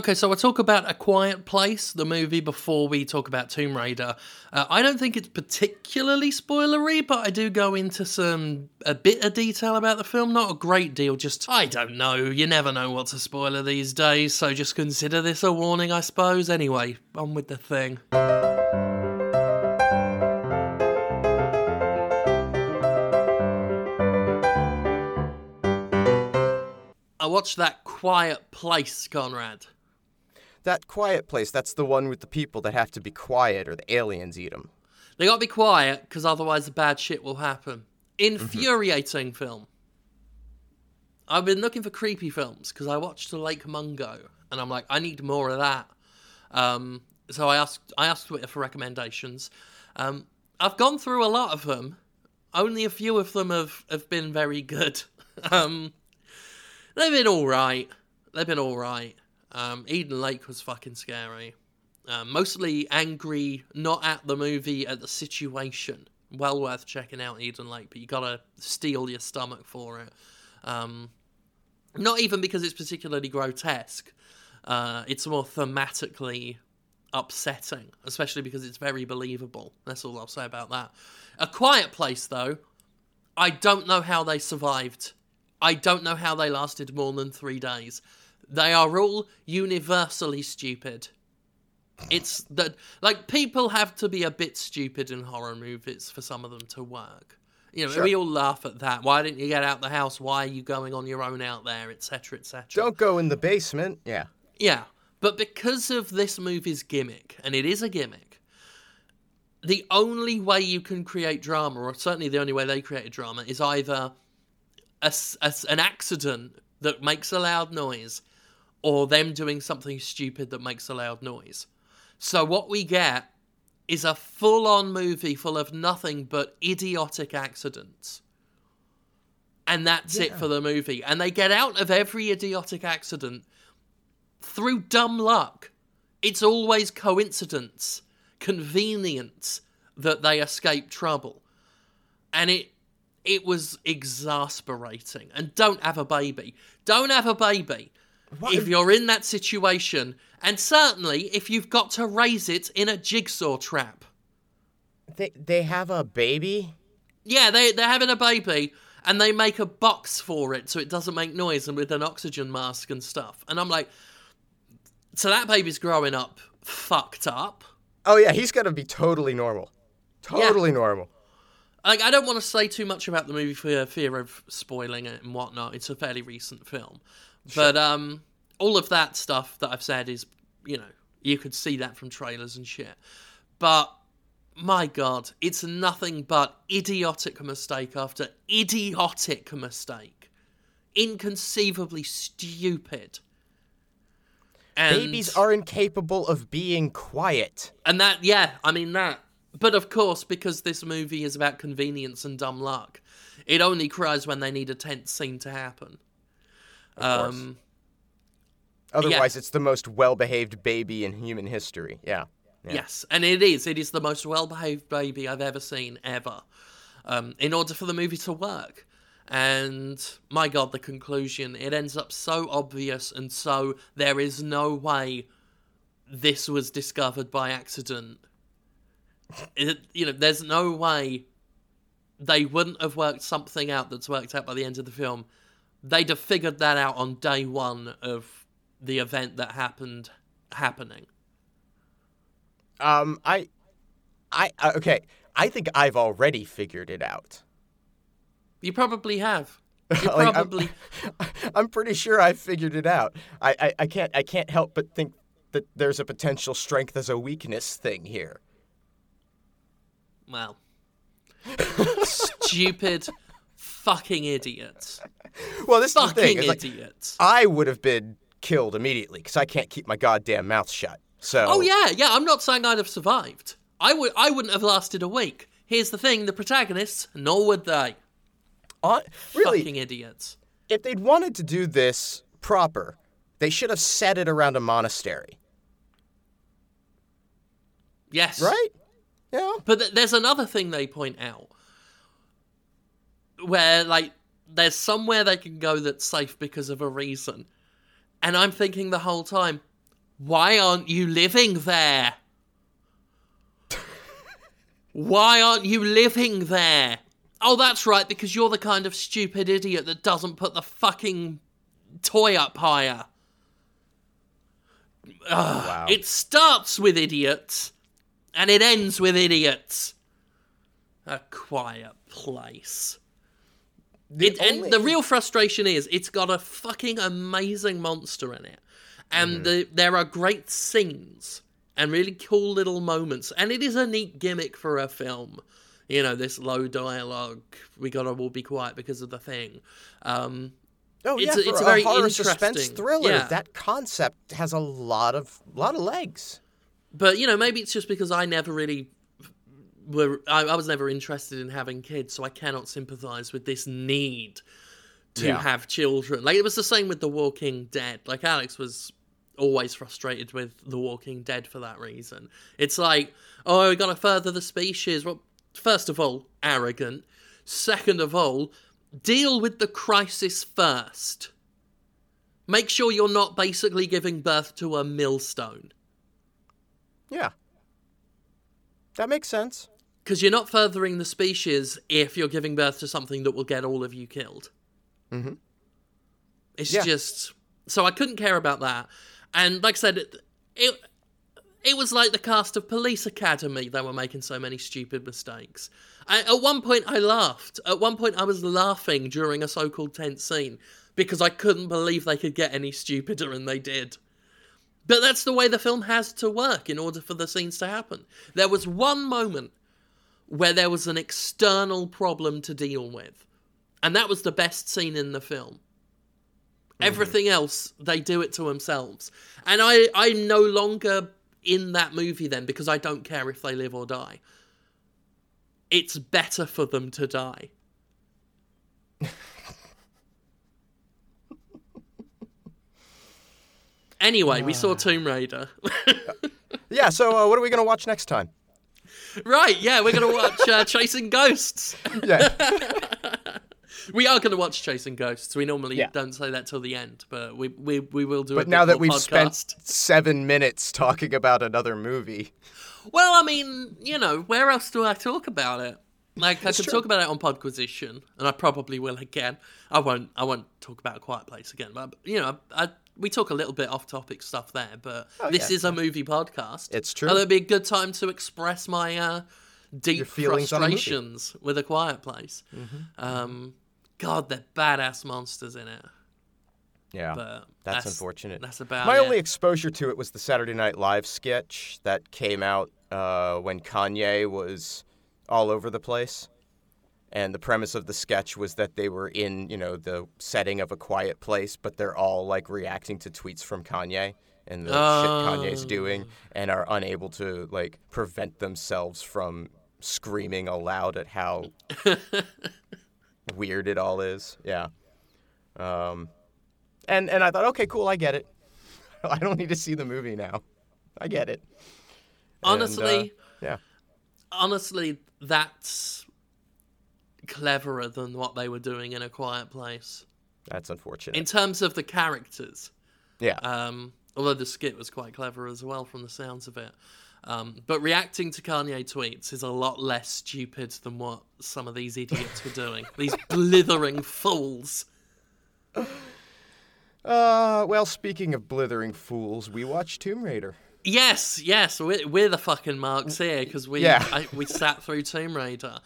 Okay, so I'll talk about A Quiet Place, the movie, before we talk about Tomb Raider. Uh, I don't think it's particularly spoilery, but I do go into some a bit of detail about the film. Not a great deal, just I don't know. You never know what's a spoiler these days, so just consider this a warning, I suppose. Anyway, on with the thing. I watched that Quiet Place, Conrad. That quiet place, that's the one with the people that have to be quiet or the aliens eat them. They gotta be quiet, because otherwise the bad shit will happen. Infuriating film. I've been looking for creepy films because I watched Lake Mungo, and I'm like, I need more of that. Um, so I asked, I asked Twitter for recommendations. Um, I've gone through a lot of them. Only a few of them have, have been very good. um, they've been all right. They've been all right. Um, Eden Lake was fucking scary. Um, mostly angry, not at the movie, at the situation. Well worth checking out Eden Lake, but you gotta steel your stomach for it. Um, not even because it's particularly grotesque. Uh, it's more thematically upsetting, especially because it's very believable. That's all I'll say about that. A Quiet Place, though, I don't know how they survived. I don't know how they lasted more than three days. They are all universally stupid. It's that like people have to be a bit stupid in horror movies for some of them to work. You know, Sure. we all laugh at that. Why didn't you get out the house? Why are you going on your own out there, etc., etc. Don't go in the basement. Yeah. Yeah, but because of this movie's gimmick, and it is a gimmick, the only way you can create drama, or certainly the only way they create drama, is either a a an accident that makes a loud noise, or them doing something stupid that makes a loud noise. So what we get is a full-on movie full of nothing but idiotic accidents. And that's it for the movie. And they get out of every idiotic accident through dumb luck. It's always coincidence, convenience that they escape trouble. And it it was exasperating. And don't have a baby. Don't have a baby What? if you're in that situation. And certainly if you've got to raise it in a jigsaw trap. They they have a baby. Yeah, they they're having a baby and they make a box for it so it doesn't make noise and with an oxygen mask and stuff. And I'm like, so that baby's growing up fucked up. Oh yeah, he's gonna be totally normal. Totally normal. Like, I don't want to say too much about the movie for fear of spoiling it and whatnot. It's a fairly recent film, but um, all of that stuff that I've said is, you know, you could see that from trailers and shit. But my god, it's nothing but idiotic mistake after idiotic mistake, inconceivably stupid. And Babies are incapable of being quiet. And that, yeah, I mean that. But of course, because this movie is about convenience and dumb luck, it only cries when they need a tense scene to happen. Um, Otherwise, it's the most well-behaved baby in human history. Yeah. Yeah. Yes, and it is. It is the most well-behaved baby I've ever seen ever. Um, in order for the movie to work, and my God, the conclusion it ends up so obvious, and so there is no way this was discovered by accident. It, you know, there's no way they wouldn't have worked something out that's worked out by the end of the film. They'd have figured that out on day one of the event that happened happening. Um, I, I, uh, okay. I think I've already figured it out. You probably have. You Like, I'm- probably. I'm pretty sure I've figured it out. I, I, I can't I can't help but think that there's a potential strength as a weakness thing here. Well. stupid fucking idiots. Well, this is the Fucking thing. like, idiots. I would have been killed immediately because I can't keep my goddamn mouth shut. So Oh yeah, yeah, I'm not saying I'd have survived. I would I wouldn't have lasted a week. Here's the thing, the protagonists, nor would they. uh, really, Fucking idiots. if they'd wanted to do this proper, they should have set it around a monastery, Yes. right? Yeah. But th- there's another thing they point out where, like, there's somewhere they can go that's safe because of a reason. And I'm thinking the whole time, Why aren't you living there? Why aren't you living there? Oh, that's right, because you're the kind of stupid idiot that doesn't put the fucking toy up higher. Ugh, Wow. It starts with idiots and it ends with idiots. A quiet place. It, only- And the real frustration is it's got a fucking amazing monster in it. And the, there are great scenes and really cool little moments. And it is a neat gimmick for a film. You know, this low dialogue, we gotta all be quiet because of the thing. Um, Oh It's yeah, a- it's a a, very horror suspense thriller. yeah. That concept has a lot of lot of legs. But you know, maybe it's just because I never really were. I, I was never interested in having kids, so I cannot sympathize with this need to Yeah. have children. Like it was the same with The Walking Dead. Like Alex was always frustrated with The Walking Dead for that reason. It's like, oh, we got to further the species. Well, first of all, arrogant. Second of all, deal with the crisis first. Make sure you're not basically giving birth to a millstone. Yeah, that makes sense. Because you're not furthering the species if you're giving birth to something that will get all of you killed. Mhm. It's Yeah. just so I couldn't care about that, and like I said, it, it it was like the cast of Police Academy. They were making so many stupid mistakes. I, at one point, I laughed. At one point, I was laughing during a so-called tense scene because I couldn't believe they could get any stupider, and they did. But that's the way the film has to work in order for the scenes to happen. There was one moment where there was an external problem to deal with, and that was the best scene in the film. Everything else, they do it to themselves. And I, I'm no longer in that movie then because I don't care if they live or die. It's better for them to die. anyway, we saw Tomb Raider. Yeah. So uh, what are we gonna watch next time? Right, yeah, we're going to watch uh, Chasing Ghosts. Yeah. We are going to watch Chasing Ghosts. We normally Yeah. don't say that till the end, but we we, we will do. but now that we've podcast. spent seven minutes talking about another movie, well, I mean, you know, where else do I talk about it? Like I could true. talk about it on Podquisition, and I probably will again. I won't. I won't talk about a Quiet Place again. But you know, I, we talk a little bit off-topic stuff there. But this yeah. is a movie podcast. It's true. And it'd be a good time to express my uh, deep. Mm-hmm. frustrations with a Quiet Place. Um, God, they're badass monsters in it. yeah, But that's, unfortunate. That's about My it. only exposure to it was the Saturday Night Live sketch that came out uh, when Kanye was all over the place. And the premise of the sketch was that they were in, you know, the setting of a quiet place, but they're all like reacting to tweets from Kanye and the shit Kanye's doing, and are unable to like prevent themselves from screaming aloud at how weird it all is. Yeah. Um, and and I thought, okay, cool, I get it. I don't need to see the movie now. I get it. And, uh, Honestly, yeah. honestly, that's cleverer than what they were doing in A Quiet Place. That's unfortunate. In terms of the characters, yeah. um, although the skit was quite clever as well from the sounds of it. Um, but reacting to Kanye tweets is a lot less stupid than what some of these idiots were doing. These blithering fools. Uh, well, speaking of blithering fools, we watched Tomb Raider. Yes, yes, we're, we're the fucking marks here because we Yeah. I, we sat through Tomb Raider.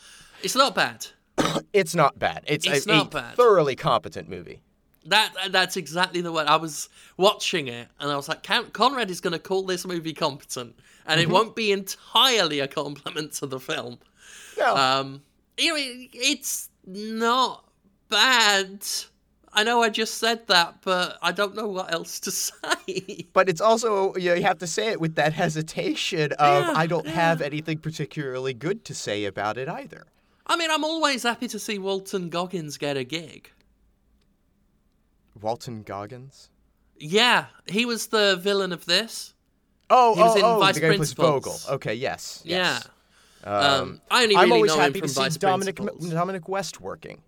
It's not bad. It's not bad. It's, It's a, not a bad. thoroughly competent movie. That that's exactly the word. I was watching it and I was like, Con- Conrad is going to call this movie competent, and Mm-hmm. it won't be entirely a compliment to the film. No, Um, it- it's not bad. I know I just said that, but I don't know what else to say. but it's also you, know, you have to say it with that hesitation of Yeah, I don't have anything particularly good to say about it either. I mean, I'm always happy to see Walton Goggins get a gig. Walton Goggins. Yeah, he was the villain of this. Oh, He was oh, in oh, Vice the guy Vogel. Okay, yes. Yeah. yes. Um, I only really I'm always know happy him from to see Dominic Principals. Dominic West working.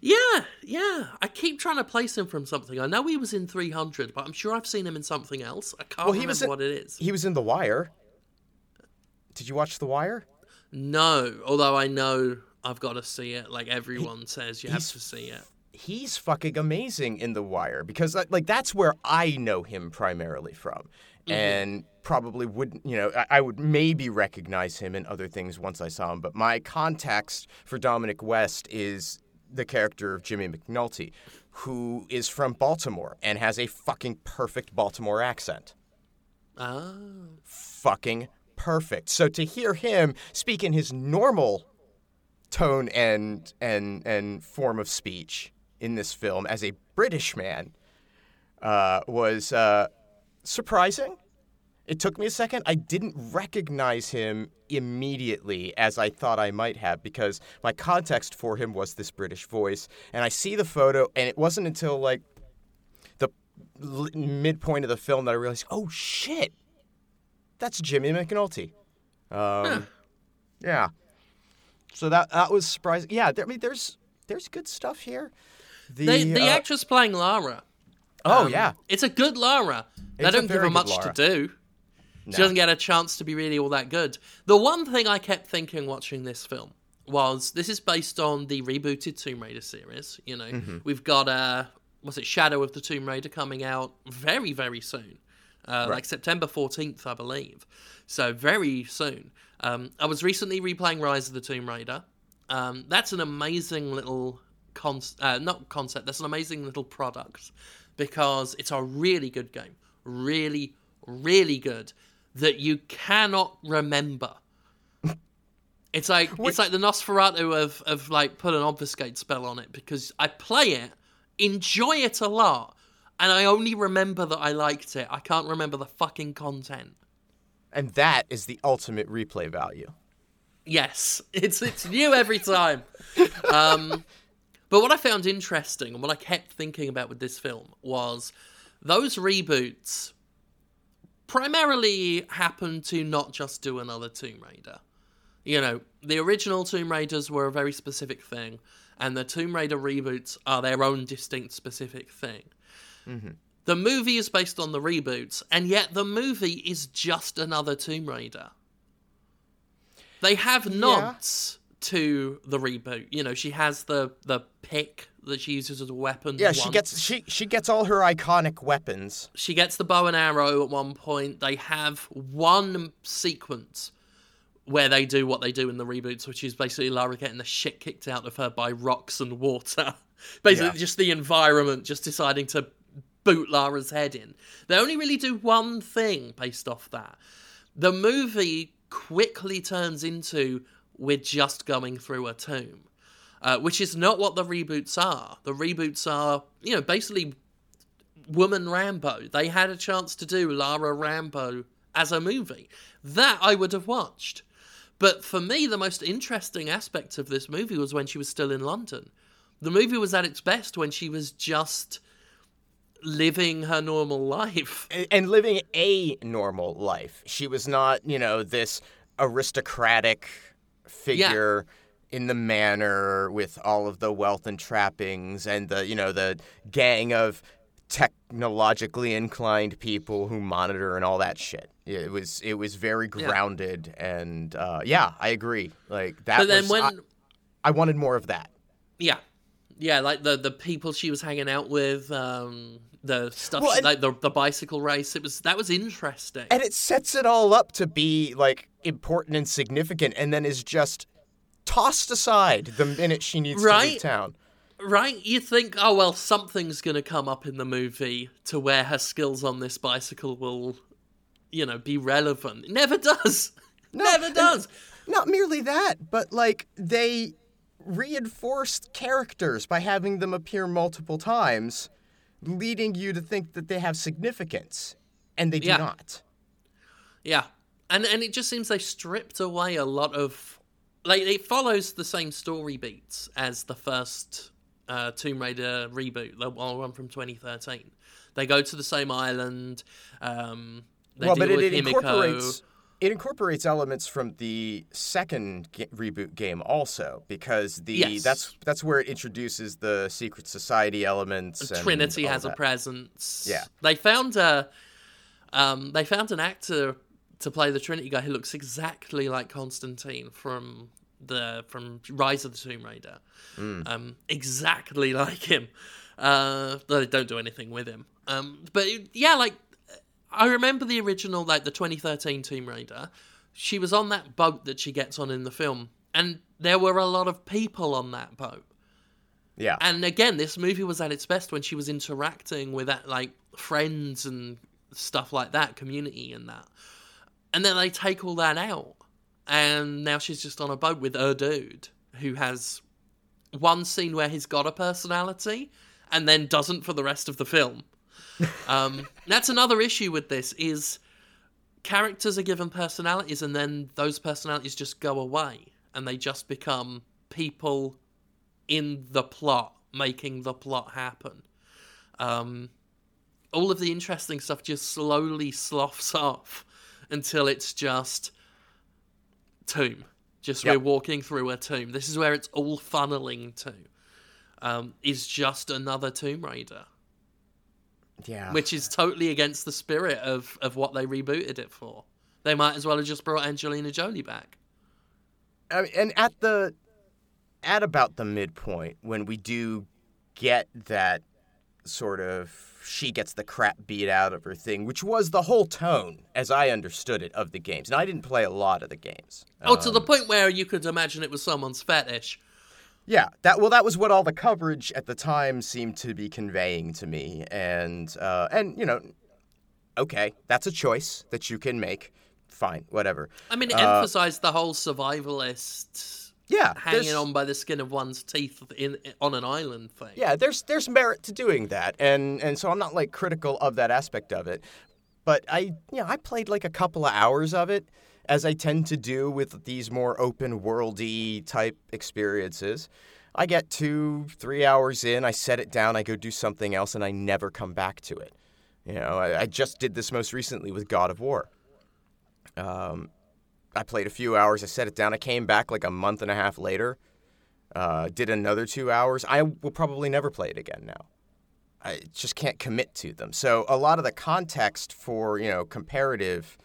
Yeah, yeah. I keep trying to place him from something. I know he was in 300, but I'm sure I've seen him in something else. I can't Well, he remember was in- what it is. He was in The Wire. Did you watch The Wire? No, although I know I've got to see it. Like everyone says, you have to see it. He's fucking amazing in The Wire because like, that's where I know him primarily from. And probably wouldn't, you know, I, I would maybe recognize him in other things once I saw him. But my context for Dominic West is the character of Jimmy McNulty, who is from Baltimore and has a fucking perfect Baltimore accent. Ah, fucking perfect. So to hear him speak in his normal tone and and and form of speech in this film as a British man uh, was uh, surprising. It took me a second. I didn't recognize him immediately as I thought I might have because my context for him was this British voice. And I see the photo, and it wasn't until like the l- midpoint of the film that I realized, oh shit, that's Jimmy McNulty. Um, Yeah. So that that was surprising. Yeah, there, I mean, there's there's good stuff here. The, the, the uh, actress playing Lara. oh um, yeah, It's a good Lara. They don't give her much Lara. to do. She doesn't get a chance to be really all that good. The one thing I kept thinking watching this film was this is based on the rebooted Tomb Raider series. You know, Mm-hmm. we've got a was it Shadow of the Tomb Raider coming out very very soon, uh, like September fourteenth, I believe. So very soon. Um, I was recently replaying Rise of the Tomb Raider. Um, that's an amazing little con- uh, not concept. That's an amazing little product because it's a really good game, really, really good that you cannot remember. It's like it's like the Nosferatu of of like put an obfuscate spell on it because I play it, enjoy it a lot, and I only remember that I liked it. I can't remember the fucking content. And that is the ultimate replay value. Yes, it's it's new every time. Um, but what I found interesting and what I kept thinking about with this film was those reboots primarily happen to not just do another Tomb Raider. You know, the original Tomb Raiders were a very specific thing, and the Tomb Raider reboots are their own distinct specific thing. The movie is based on the reboots, and yet the movie is just another Tomb Raider. They have nods to the reboot. You know, she has the the pick that she uses as a weapon. Yeah, she gets she she gets all her iconic weapons. she gets the bow and arrow at one point. They have one sequence where they do what they do in the reboots, which is basically Lara getting the shit kicked out of her by rocks and water. basically, Yeah. just the environment just deciding to boot Lara's head in. They only really do one thing based off that. The movie quickly turns into we're just going through a tomb. Uh, which is not what the reboots are. The reboots are, you know, basically Woman Rambo. They had a chance to do Lara Rambo as a movie. That I would have watched. But for me, the most interesting aspect of this movie was when she was still in London. The movie was at its best when she was just living her normal life. and living a normal life. She was not, you know, this aristocratic figure in the manor with all of the wealth and trappings and the, you know, the gang of technologically inclined people who monitor and all that shit. It was it was very Yeah. grounded and uh, yeah, I agree. Like that But then was when I, I wanted more of that. Yeah, yeah, like the the people she was hanging out with, um, the stuff, Well, and- like the the bicycle race. It was that was interesting. And it sets it all up to be like important and significant and then is just tossed aside the minute she needs to leave town. Right? You think, oh well, something's gonna come up in the movie to where her skills on this bicycle will, you know, be relevant. It never does. never does. Not merely that, but like they reinforced characters by having them appear multiple times, leading you to think that they have significance, and they do Yeah. not. Yeah, and and it just seems they stripped away a lot of like it follows the same story beats as the first uh, Tomb Raider reboot, the one from 2013. They go to the same island. Um, they well, deal but it, with it Himiko. incorporates It incorporates elements from the second ga- reboot game also because the Yes. that's that's where it introduces the secret society elements. and Trinity has a presence. Yeah. They found a um they found an actor to play the Trinity guy who looks exactly like Constantine from the from Rise of the Tomb Raider. Mm. Um exactly like him. Uh though they don't do anything with him. Um but yeah, like I remember the original like the 2013 Tomb Raider. She was on that boat that she gets on in the film and there were a lot of people on that boat. Yeah. And again, this movie was at its best when she was interacting with that, like friends and stuff like that, community and that. And then they take all that out, and now she's just on a boat with her dude who has one scene where he's got a personality and then doesn't for the rest of the film. Um, that's another issue with this is characters are given personalities and then those personalities just go away and they just become people in the plot, making the plot happen. Um, all of the interesting stuff just slowly sloughs off until it's just tomb. Just Yep. we're walking through a tomb. This is where it's all funneling to. Um, is just another Tomb Raider, yeah. which is totally against the spirit of, of what they rebooted it for. They might as well have just brought Angelina Jolie back. I mean, and at the at about the midpoint when we do get that sort of she gets the crap beat out of her thing, which was the whole tone, as I understood it, of the games. And I didn't play a lot of the games. Oh, to the Um, point where you could imagine it was someone's fetish. Yeah, that well, that was what all the coverage at the time seemed to be conveying to me, and uh, and you know, okay, that's a choice that you can make. Fine, whatever. I mean, it Uh, emphasized the whole survivalist Yeah, hanging on by the skin of one's teeth in on an island thing. Yeah, there's there's merit to doing that, and and so I'm not like critical of that aspect of it, but I you know I played like a couple of hours of it, as I tend to do with these more open worldy type experiences. I get two three hours in, I set it down, I go do something else, and I never come back to it. You know, I, I just did this most recently with God of War. Um, I played a few hours, I set it down, I came back like a month and a half later uh, did another two hours, I will probably never play it again now. I just can't commit to them. So a lot of the context for you know comparative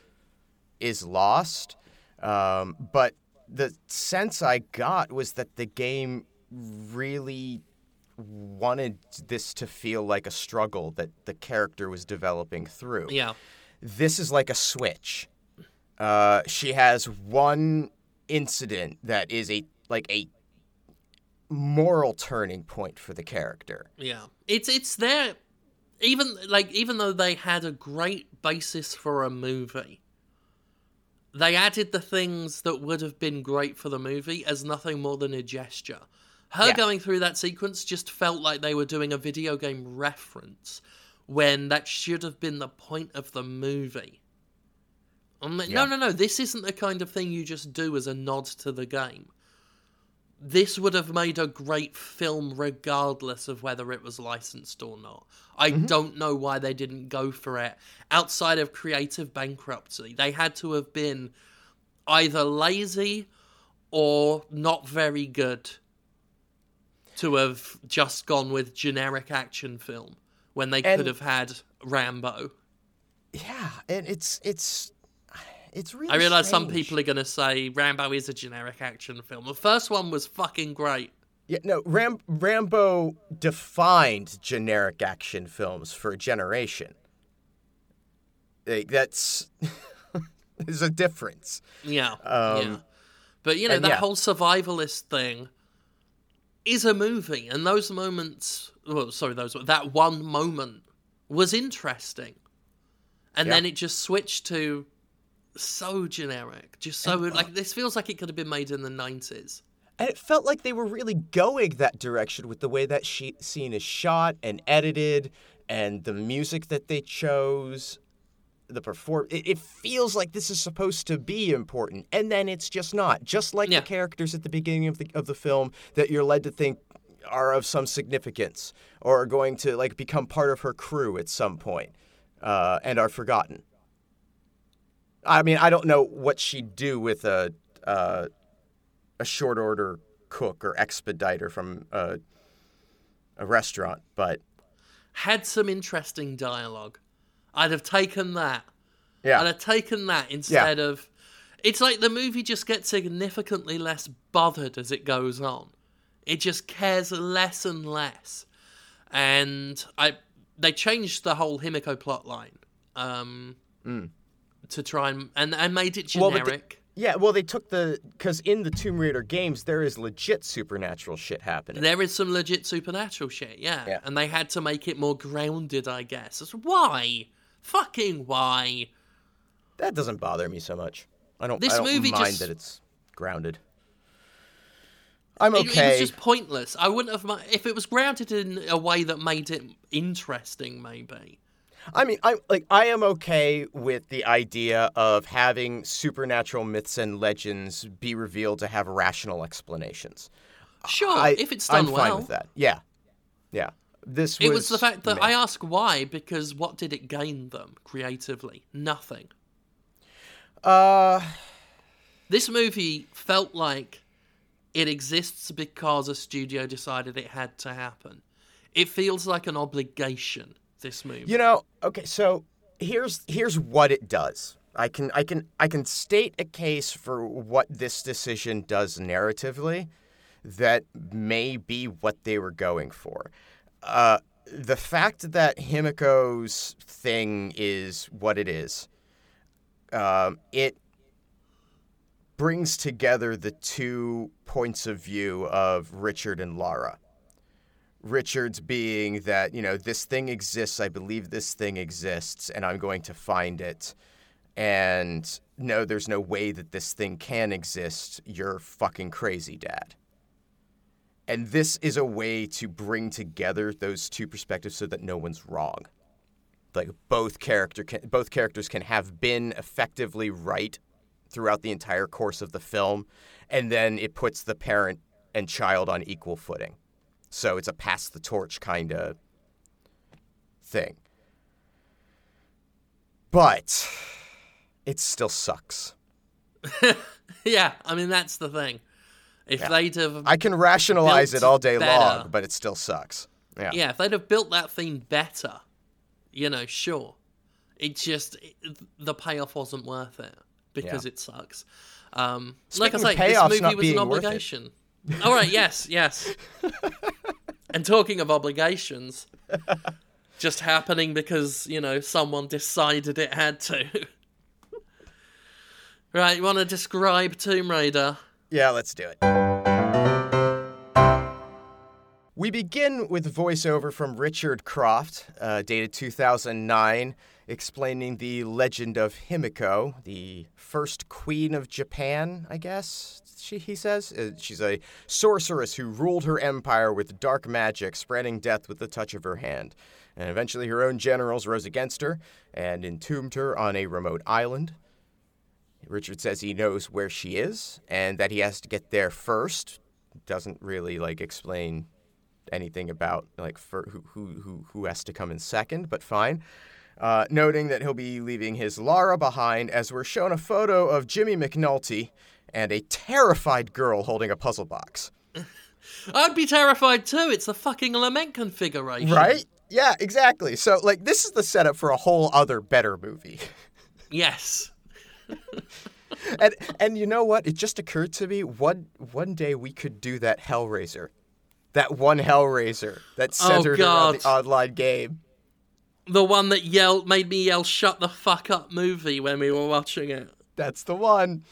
is lost. Um, but the sense I got was that the game really wanted this to feel like a struggle that the character was developing through Yeah. this is like a switch. Uh, she has one incident that is a like a moral turning point for the character. Yeah. It's it's there even like even though they had a great basis for a movie. They added the things that would have been great for the movie as nothing more than a gesture. Her Yeah. going through that sequence just felt like they were doing a video game reference when that should have been the point of the movie. Like, no, no, no, this isn't the kind of thing you just do as a nod to the game this would have made a great film regardless of whether it was licensed or not. I mm-hmm. don't know why they didn't go for it outside of creative bankruptcy. They had to have been either lazy or not very good to have just gone with generic action film when they could have had Rambo. Yeah, and it's it's it's really. I realize some people are going to say Rambo is a generic action film. The first one was fucking great. Yeah, no, Ram- Rambo defined generic action films for a generation. Like, that's there's a difference. Yeah. Um, yeah. But you know, that yeah. whole survivalist thing is a movie, and those moments well, sorry, those that one moment was interesting. And Yeah. then it just switched to so generic. Just so like this feels like it could have been made in the nineties. And it felt like they were really going that direction with the way that she- scene is shot and edited, and the music that they chose, the perform. It, it feels like this is supposed to be important, and then it's just not. Just like Yeah. the characters at the beginning of the of the film that you're led to think are of some significance or are going to like become part of her crew at some point, uh, and are forgotten. I mean, I don't know what she'd do with a uh, a short order cook or expediter from a, a restaurant, but Had some interesting dialogue. I'd have taken that. Yeah. I'd have taken that instead of. It's like the movie just gets significantly less bothered as it goes on. It just cares less and less, and I they changed the whole Himiko plot line um, to try and, and and made it Well, generic. yeah. Well, they took the because in the Tomb Raider games there is legit supernatural shit happening. There is some legit supernatural shit, yeah. Yeah. And they had to make it more grounded, I guess. That's why. Fucking why? That doesn't bother me so much. I don't. This I don't movie mind just- that it's grounded. I'm It- okay. It, was just pointless. I wouldn't have if it was grounded in a way that made it interesting. Maybe. I mean, I like I am okay with the idea of having supernatural myths and legends be revealed to have rational explanations. Sure, I, if it's done I'm well. fine with that. Yeah, yeah. This It was the fact that meh. I ask why because what did it gain them creatively? Nothing. uh This movie felt like it exists because a studio decided it had to happen. It feels like an obligation. This. You know, okay, so here's here's what it does. I can I can I can state a case for what this decision does narratively that may be what they were going for. Uh, the fact that Himiko's thing is what it is, um, it brings together the two points of view of Richard and Lara. Richard's being that, you know, this thing exists, I believe this thing exists, and I'm going to find it. And no, there's no way that this thing can exist. You're fucking crazy, Dad. And this is a way to bring together those two perspectives so that no one's wrong. Like both character can, both characters can have been effectively right throughout the entire course of the film, and then it puts the parent and child on equal footing. So it's a pass the torch kind of thing. But it still sucks. yeah, I mean that's the thing. If they'd have, I can rationalize it all day better. long, but it still sucks. Yeah. yeah, if they'd have built that theme better, you know, sure. It just it, the payoff wasn't worth it because Yeah. it sucks. Um, Speaking like I say, this movie was an being worth it. obligation. All right, yes, yes. and talking of obligations, just happening because you know someone decided it had to. right, you want to describe Tomb Raider? Yeah, let's do it. We begin with voiceover from Richard Croft, uh, dated 2009, explaining the legend of Himiko, the first queen of Japan, I guess she, he says. Uh, she's a sorceress who ruled her empire with dark magic, spreading death with the touch of her hand. And eventually, her own generals rose against her and entombed her on a remote island. Richard says he knows where she is and that he has to get there first. Doesn't really like explain anything about like for who who who, who has to come in second, but fine. Uh, noting that he'll be leaving his Lara behind as we're shown a photo of Jimmy McNulty and a terrified girl holding a puzzle box. I'd be terrified too. It's the fucking lament configuration, Right? Yeah, exactly. So like this is the setup for a whole other better movie. Yes. and and you know what? It just occurred to me one one day we could do that Hellraiser, that one Hellraiser that's Oh, centered around the online game. The one that yelled made me yell "Shut the fuck up" movie when we were watching it. That's the one.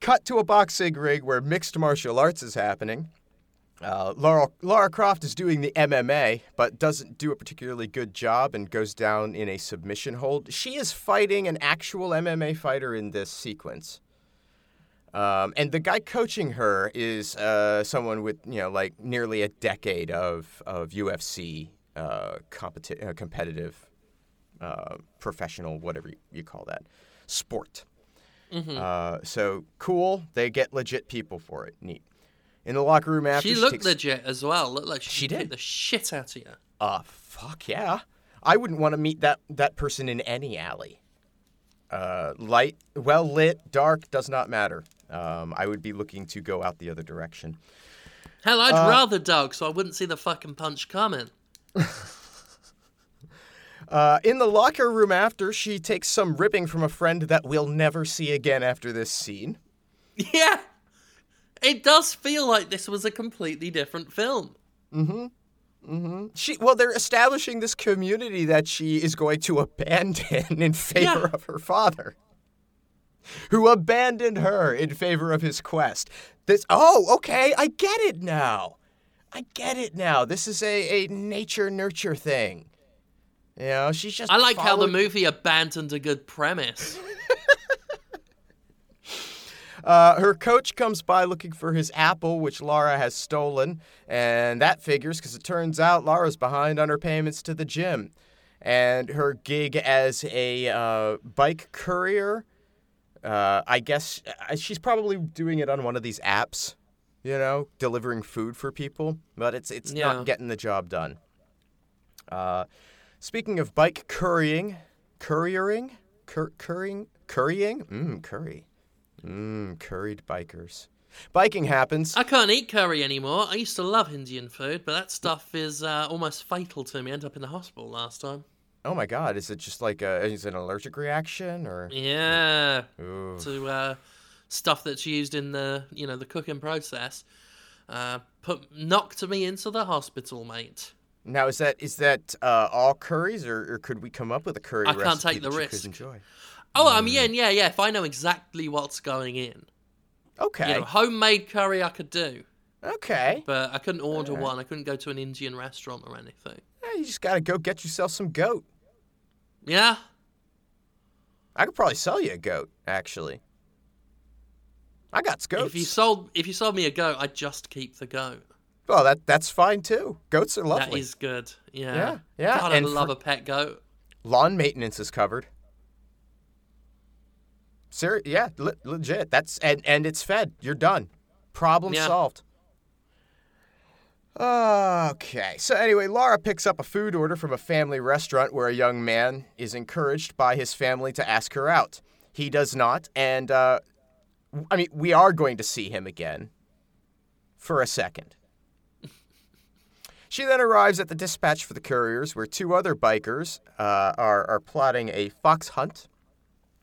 Cut to a boxing ring where mixed martial arts is happening. Uh, Laura, Lara Croft is doing the MMA, but doesn't do a particularly good job and goes down in a submission hold. She is fighting an actual MMA fighter in this sequence. Um, and the guy coaching her is uh, someone with, you know, like nearly a decade of, of UFC uh, competi- uh, competitive, uh, professional, whatever you call that, sport. Uh, so cool. They get legit people for it. Neat. In the locker room after She she looked takes, legit as well. Looked like she, She did. the shit out of you. Uh, fuck yeah. I wouldn't want to meet that that person in any alley. Uh, light, well lit, dark does not matter. Um, I would be looking to go out the other direction. Hell, I'd Uh, rather dark, so I wouldn't see the fucking punch coming. Uh, in the locker room after, she takes some ripping from a friend that we'll never see again after this scene. Yeah, it does feel like this was a completely different film. Mm hmm. Mm-hmm. She well, they're establishing this community that she is going to abandon in favor Yeah. of her father, who abandoned her in favor of his quest. This oh, okay, I get it now. I get it now. This is a, a nature nurture thing. You know, she's just. I like how the movie abandoned a good premise. Uh, her coach comes by looking for his apple, which Laura has stolen, and that figures because it turns out Laura's behind on her payments to the gym. And her gig as a uh, bike courier, uh, I guess uh, she's probably doing it on one of these apps, you know, delivering food for people, but it's it's Yeah. not getting the job done. Uh, speaking of bike currying, couriering, Cur- currying, currying, mmm, curry. Mmm, curried bikers. Biking happens. I can't eat curry anymore. I used to love Indian food, but that stuff is uh, almost fatal to me. I ended up in the hospital last time. Oh my god, is it just like a is it an allergic reaction or Yeah, Ooh. to uh, stuff that's used in the you know the cooking process. Uh, put knocked me into the hospital, mate. Now is that is that uh, all curries or, or could we come up with a curry I can't take the risk. Enjoy? Oh, I mean, yeah, yeah, yeah. If I know exactly what's going in, Okay. you know, homemade curry I could do, okay. but I couldn't order one. I couldn't go to an Indian restaurant or anything. Yeah, you just got to go get yourself some goat. Yeah, I could probably sell you a goat actually. I got goats. if you sold if you sold me a goat, I'd just keep the goat. Well, that that's fine too. Goats are lovely. is good. Yeah, Yeah, yeah, God, I and love a pet goat. Lawn maintenance is covered. Sir, yeah, le- legit. That's and and it's fed. You're done. Problem Yeah. solved. Okay. So anyway, Laura picks up a food order from a family restaurant where a young man is encouraged by his family to ask her out. He does not, and uh, I mean, we are going to see him again for a second. She then arrives at the dispatch for the couriers, where two other bikers uh, are, are plotting a fox hunt,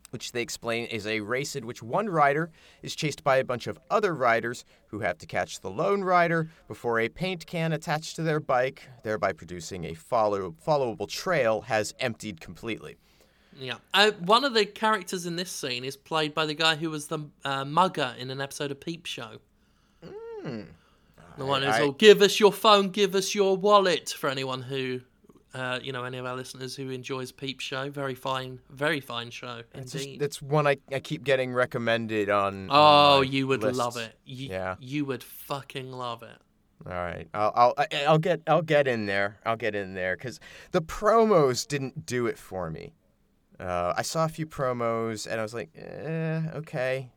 which they explain is a race in which one rider is chased by a bunch of other riders who have to catch the lone rider before a paint can attached to their bike, thereby producing a follow- followable trail, has emptied completely. Yeah, uh, one of the characters in this scene is played by the guy who was the uh, mugger in an episode of Peep Show. The one who's I- all "Give us your phone, give us your wallet." For anyone who, uh, you know, any of our listeners who enjoys Peep Show, very fine, very fine show It's, just, indeed. it's one I, I keep getting recommended on. oh, on you would lists. love it. You, Yeah. you would fucking love it. All right, I'll I'll I'll get I'll get in there. I'll get in there because the promos didn't do it for me. Uh, I saw a few promos and I was like, eh, okay.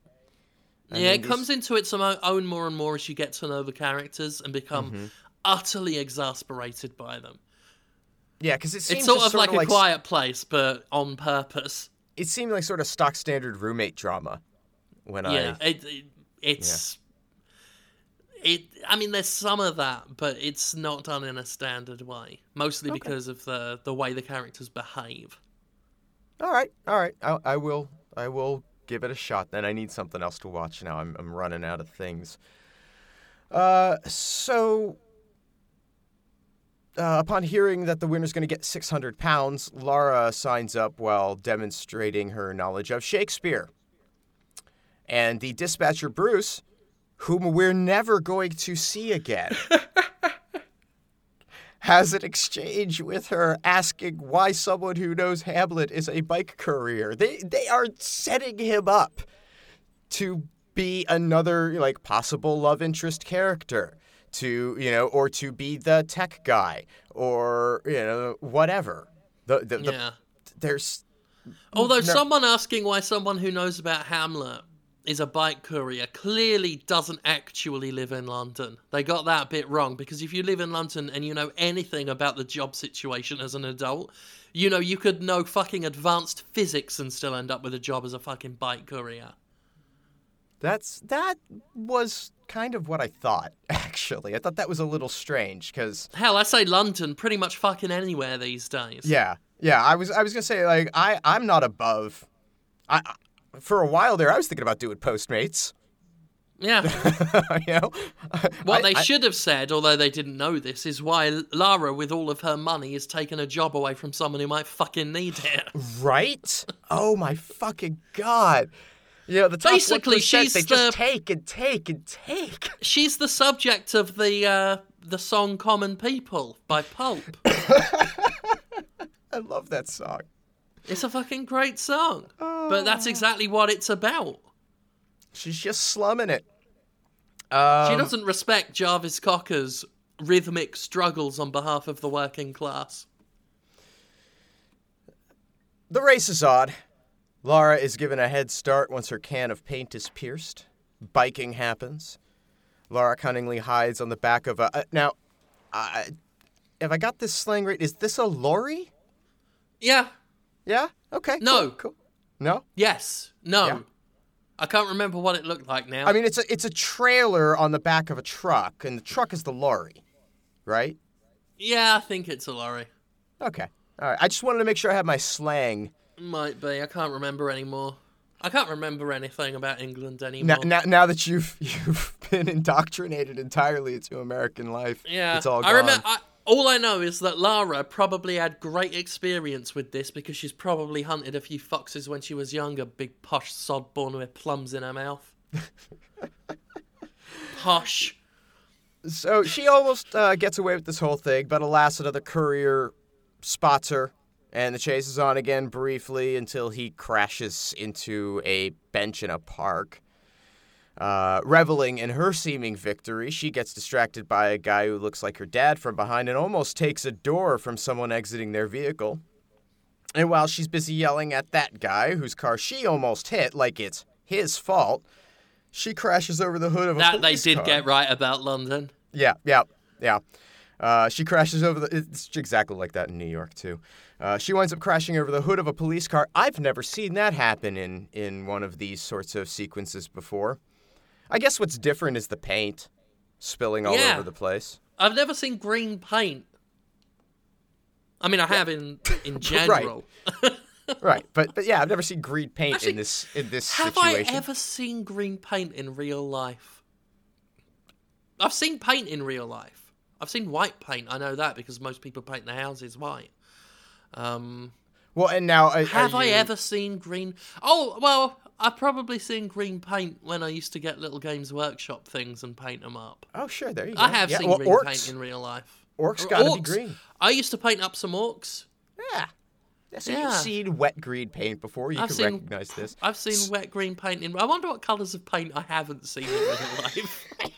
And yeah, it these- comes into its own own more and more as you get to know the characters and become Mm-hmm. utterly exasperated by them. Yeah, because it seems It's sort just of like a like quiet place, but on purpose. it seemed like sort of stock standard roommate drama when Yeah, I it, it it's it. I mean, there's some of that, but it's not done in a standard way. Mostly because of the the way the characters behave. all right all right I, I will I will give it a shot. Then I need something else to watch now. I'm I'm running out of things. Uh, so uh, upon hearing that the winner's going to get 600 pounds, Laura signs up while demonstrating her knowledge of Shakespeare. And the dispatcher, Bruce, whom we're never going to see again, has an exchange with her asking why someone who knows Hamlet is a bike courier. They, they are setting him up to be another like possible love interest character to you know or to be the tech guy or you know whatever the, the, the yeah. there's Although no- someone asking why someone who knows about Hamlet is a bike courier clearly doesn't actually live in London. They got that bit wrong because if you live in London and you know anything about the job situation as an adult, you know you could know fucking advanced physics and still end up with a job as a fucking bike courier. That's that was kind of what I thought. Actually, I thought that was a little strange because Hell, I say London pretty much fucking anywhere these days. yeah, yeah. I was I was gonna say like I I'm not above. I- for a while there I was thinking about doing Postmates. Yeah. you know, What I- they I- should have said, although they didn't know this, is why Lara, with all of her money, is taking a job away from someone who might fucking need it. Right? Oh my fucking god! You know the top Basically, she's they the- just take and take and take. She's the subject of the uh, the song "Common People" by Pulp. I love that song. It's a fucking great song, but that's exactly what it's about. She's just slumming it. Um, She doesn't respect Jarvis Cocker's rhythmic struggles on behalf of the working class. The race is odd. Laura is given a head start once her can of paint is pierced. Biking happens. Laura cunningly hides on the back of a. Uh, now, uh, if I got this slang right, is this a lorry? Yeah. Yeah. Okay. No. Cool. cool. No. Yes. No. Yeah. I can't remember what it looked like now. I mean, it's a it's a trailer on the back of a truck, and the truck is the lorry, right? yeah, I think it's a lorry. Okay. All right. I just wanted to make sure I had my slang. Might be. I can't remember anymore. I can't remember anything about England anymore. Now, now, now that you've you've been indoctrinated entirely into American life, yeah, it's all I gone. remember. I, all I know is that Lara probably had great experience with this because she's probably hunted a few foxes when she was younger. Big posh sod born with plums in her mouth. posh. So she almost uh, gets away with this whole thing, but alas, another courier spots her, and the chase is on again briefly until he crashes into a bench in a park. Uh, reveling in her seeming victory, she gets distracted by a guy who looks like her dad from behind and almost takes a door from someone exiting their vehicle. And while she's busy yelling at that guy whose car she almost hit like it's his fault, she crashes over the hood of a police car. That they did car. get right about London. Yeah, yeah, yeah. Uh, she crashes over the. It's exactly like that in New York too. Uh, she winds up crashing over the hood of a police car. I've never seen that happen in in one of these sorts of sequences before. I guess what's different is the paint spilling all Yeah. over the place. I've never seen green paint. I mean, I have in in general. right, right. but but yeah, I've never seen green paint Actually, in this in this Have situation. Have I ever seen green paint in real life? I've seen paint in real life. I've seen white paint. I know that because most people paint their houses white. Um, Well, and now are- are have I ever seen green? Oh well, I've probably seen green paint when I used to get little Games Workshop things and paint them up. Oh, sure. There you go. I have yeah, seen well, green orcs, paint in real life. Orcs Or gotta be green. I used to paint up some orcs. Yeah. So Yeah. you've seen wet green paint before. You I've can seen- recognize this. I've seen wet green paint in. I wonder what colours of paint I haven't seen in real life.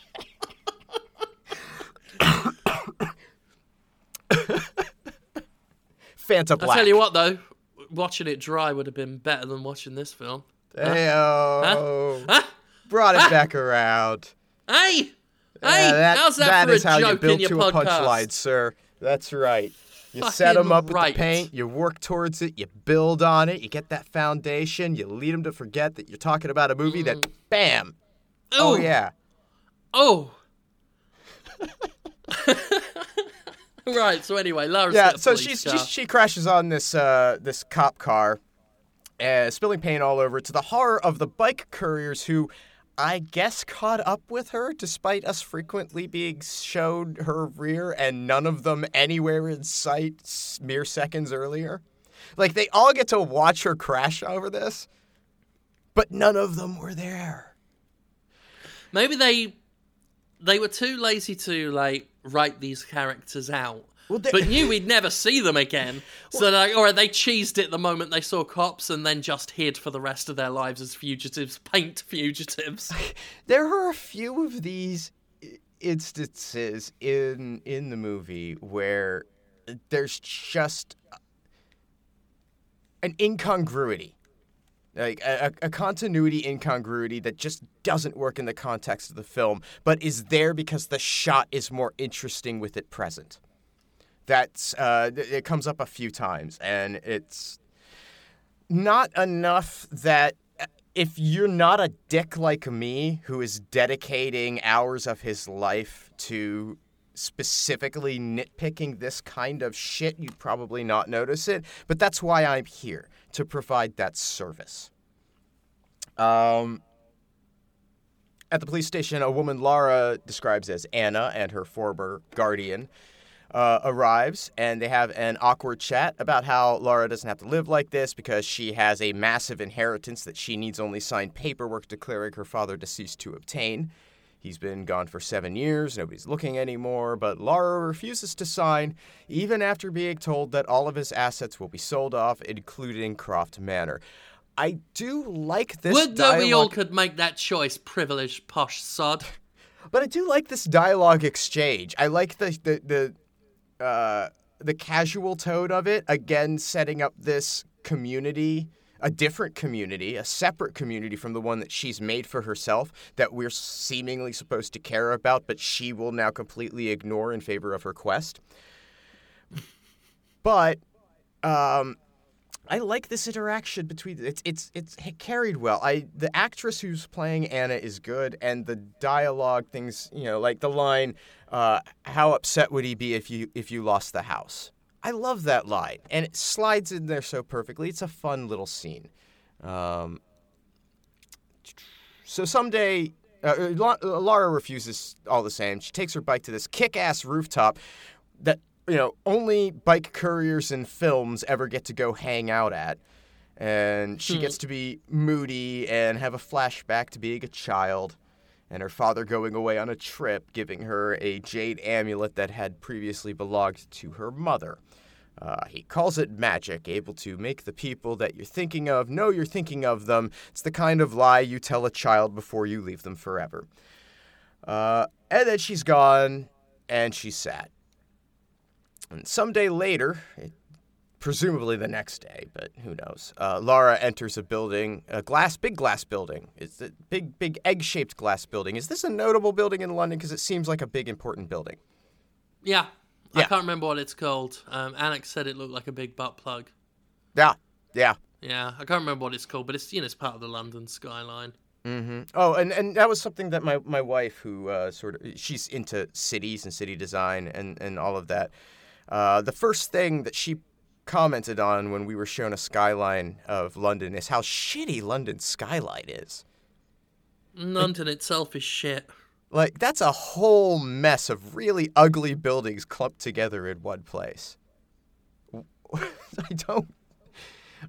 Fanta I black. tell you what, though, watching it dry would have been better than watching this film. Hey-o. Huh? Brought it back around. Hey, Yeah, hey, that- how's that, that for is a how joke you build in your to podcast? a punchline, sir. That's right. You set them Fucking up with the paint, you work towards it, you build on it, you get that foundation, you lead them to forget that you're talking about a movie that, bam, oh yeah. Oh. right. So anyway, Lara's Yeah, so she, she crashes on this uh, this cop car, uh, spilling paint all over to the horror of the bike couriers who, I guess, caught up with her despite us frequently being showed her rear and none of them anywhere in sight mere seconds earlier. Like they all get to watch her crash over this, but none of them were there. Maybe they they were too lazy to like write these characters out. Well, they- but knew we'd never see them again. So like, or they cheesed it the moment they saw cops and then just hid for the rest of their lives as fugitives, paint fugitives. There are a few of these instances in in the movie where there's just an incongruity Like a, a continuity incongruity that just doesn't work in the context of the film, but is there because the shot is more interesting with it present. That's uh, it comes up a few times, and it's not enough that uh, if you're not a dick like me who is dedicating hours of his life to specifically nitpicking this kind of shit, you'd probably not notice it. But that's why I'm here to provide that service. Um, at the police station, a woman Lara describes as Anna and her former guardian uh, arrives, and they have an awkward chat about how Laura doesn't have to live like this because she has a massive inheritance that she needs only sign paperwork declaring her father deceased to obtain. He's been gone for seven years, nobody's looking anymore, but Laura refuses to sign, even after being told that all of his assets will be sold off, including Croft Manor. I do like this Would that we all dialogue- could make that choice, privileged posh sod. But I do like this dialogue exchange. I like the the the uh, the casual tone of it. Again, setting up this community, a different community, a separate community from the one that she's made for herself, that we're seemingly supposed to care about, but she will now completely ignore in favor of her quest. But um, I like this interaction between it's it's it's carried well. I the actress who's playing Anna is good, and the dialogue things you know like the line, uh, "How upset would he be if you if you lost the house?" I love that line, and it slides in there so perfectly. It's a fun little scene. Um, so someday. Uh, La- Lara refuses all the same. She takes her bike to this kick-ass rooftop that you know only bike couriers in films ever get to go hang out at and she gets to be moody and have a flashback to being a child and her father going away on a trip giving her a jade amulet that had previously belonged to her mother uh, he calls it magic, able to make the people that you're thinking of know you're thinking of them. It's the kind of lie you tell a child before you leave them forever. Uh, and then she's gone, and she's sad. And someday later, it, presumably the next day, but who knows? Uh, Lara enters a building, a glass, big glass building. It's a big, big egg-shaped glass building. Is this a notable building in London? Because it seems like a big, important building. Yeah, I can't remember what it's called. Um, Alex said it looked like a big butt plug. Yeah, yeah. Yeah, I can't remember what it's called, but it's you know it's part of the London skyline. hmm Oh, and, and that was something that my, my wife, who uh, sort of she's into cities and city design and, and all of that. Uh, the first thing that she commented on when we were shown a skyline of London is how shitty London's skyline is. London itself is shit. Like that's a whole mess of really ugly buildings clumped together in one place. I don't.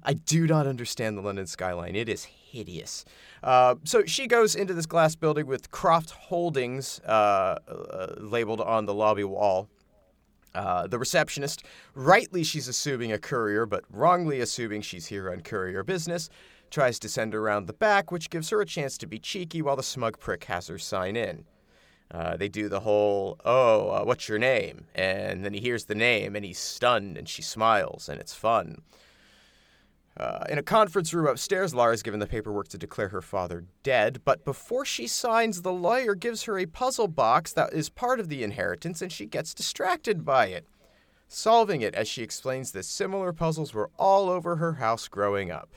I do not understand the London skyline. It is hideous. Uh, so she goes into this glass building with Croft Holdings uh, uh, labeled on the lobby wall. Uh, the receptionist, rightly she's assuming a courier, but wrongly assuming she's here on courier business, tries to send her around the back, which gives her a chance to be cheeky while the smug prick has her sign in. Uh, they do the whole, oh, uh, what's your name? And then he hears the name and he's stunned and she smiles and it's fun. Uh, in a conference room upstairs, Lara's given the paperwork to declare her father dead, but before she signs, the lawyer gives her a puzzle box that is part of the inheritance and she gets distracted by it. Solving it as she explains that similar puzzles were all over her house growing up.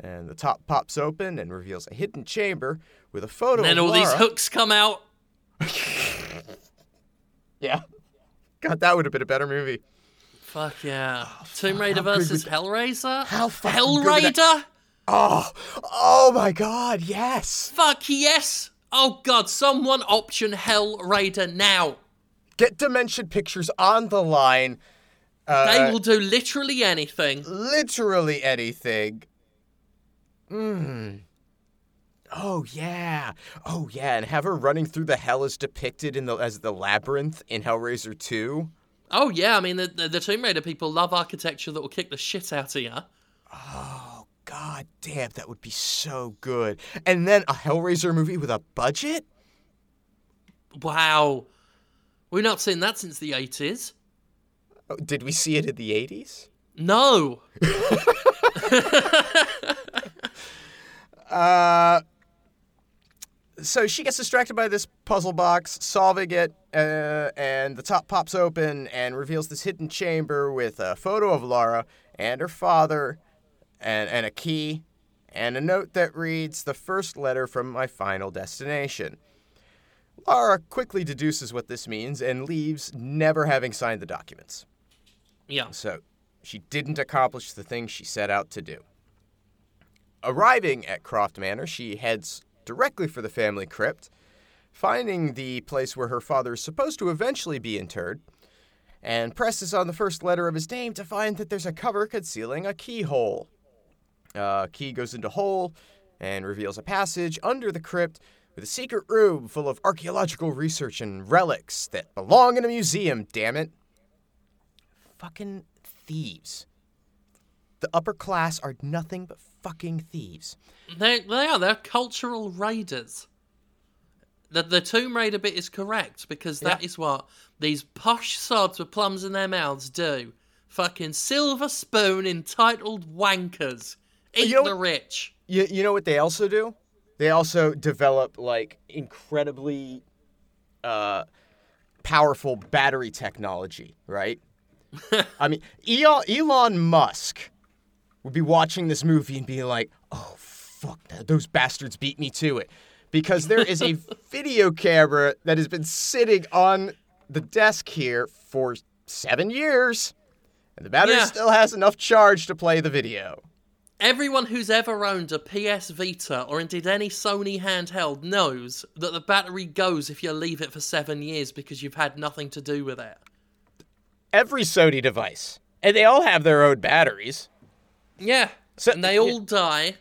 And the top pops open and reveals a hidden chamber with a photo And then all these hooks come out. Yeah. God, that would have been a better movie. Fuck yeah. Tomb Raider versus Hellraiser? How fucking good would that- Hellraider? Oh, oh my God, yes. Fuck yes! Oh god, someone option Hellraider now. Get Dimension Pictures on the line. Uh, They will do literally anything. literally anything. Hmm. Oh yeah. Oh yeah, and have her running through the hell as depicted in the as the labyrinth in Hellraiser 2. Oh yeah, I mean the, the, the Tomb Raider people love architecture that will kick the shit out of you. Oh god damn, that would be so good. And then a Hellraiser movie with a budget? Wow. We've not seen that since the 80s. Oh, did we see it in the 80s? No. Uh, so she gets distracted by this puzzle box, solving it, uh, and the top pops open and reveals this hidden chamber with a photo of Laura and her father, and, and a key, and a note that reads, The first letter from my final destination. Laura quickly deduces what this means and leaves, never having signed the documents. Yeah. So she didn't accomplish the thing she set out to do. Arriving at Croft Manor, she heads directly for the family crypt, finding the place where her father is supposed to eventually be interred, and presses on the first letter of his name to find that there's a cover concealing a keyhole. Uh, key goes into hole and reveals a passage under the crypt with a secret room full of archaeological research and relics that belong in a museum, damn it. Fucking thieves. The upper class are nothing but fucking thieves. They, they are. They're cultural raiders. The, the Tomb Raider bit is correct because that is Yeah. what these posh sods with plums in their mouths do. Fucking silver spoon entitled wankers. Eat You know the rich. You, you know what they also do? They also develop like incredibly uh, powerful battery technology, right? I mean, Elon, Elon Musk would be watching this movie and be like, "Oh fuck, those bastards beat me to it," because there is a video camera that has been sitting on the desk here for seven years, and the battery Yeah. still has enough charge to play the video. Everyone who's ever owned a PS Vita or indeed any Sony handheld knows that the battery goes if you leave it for seven years because you've had nothing to do with it. every Sony device, and they all have their own batteries. Yeah. So- and they all die.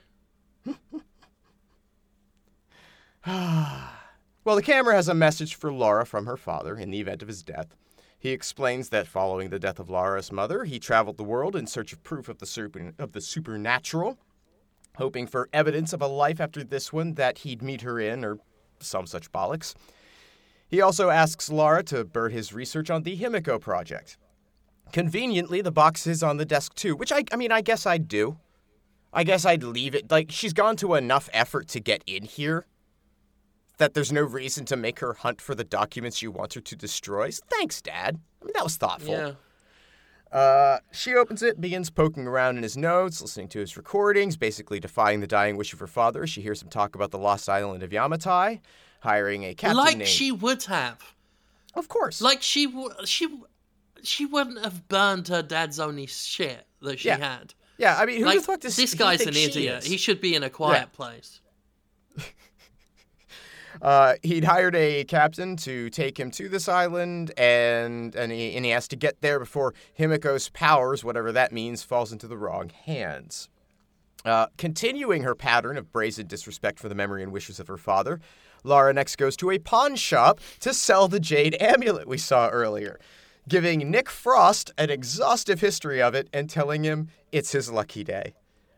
Well, the camera has a message for Laura from her father in the event of his death. He explains that following the death of Laura's mother, he traveled the world in search of proof of the super, of the supernatural, hoping for evidence of a life after this one that he'd meet her in, or some such bollocks. He also asks Laura to bird his research on the Himiko project. Conveniently, the box is on the desk too, which I, I mean, I guess I'd do. I guess I'd leave it. Like, she's gone to enough effort to get in here that there's no reason to make her hunt for the documents you want her to destroy. So thanks, Dad. I mean, that was thoughtful. Yeah. Uh, she opens it, begins poking around in his notes, listening to his recordings, basically defying the dying wish of her father. She hears him talk about the lost island of Yamatai, hiring a captain Like named... she would have. Of course. Like she w- she w- she wouldn't have burned her dad's only shit that she Yeah. had. yeah, I mean, who Like the fuck does this guy's an idiot. is? He should be in a quiet place. Uh, he'd hired a captain to take him to this island, and and he, and he has to get there before Himiko's powers, whatever that means, falls into the wrong hands. Uh, continuing her pattern of brazen disrespect for the memory and wishes of her father, Lara next goes to a pawn shop to sell the jade amulet we saw earlier, giving Nick Frost an exhaustive history of it and telling him it's his lucky day.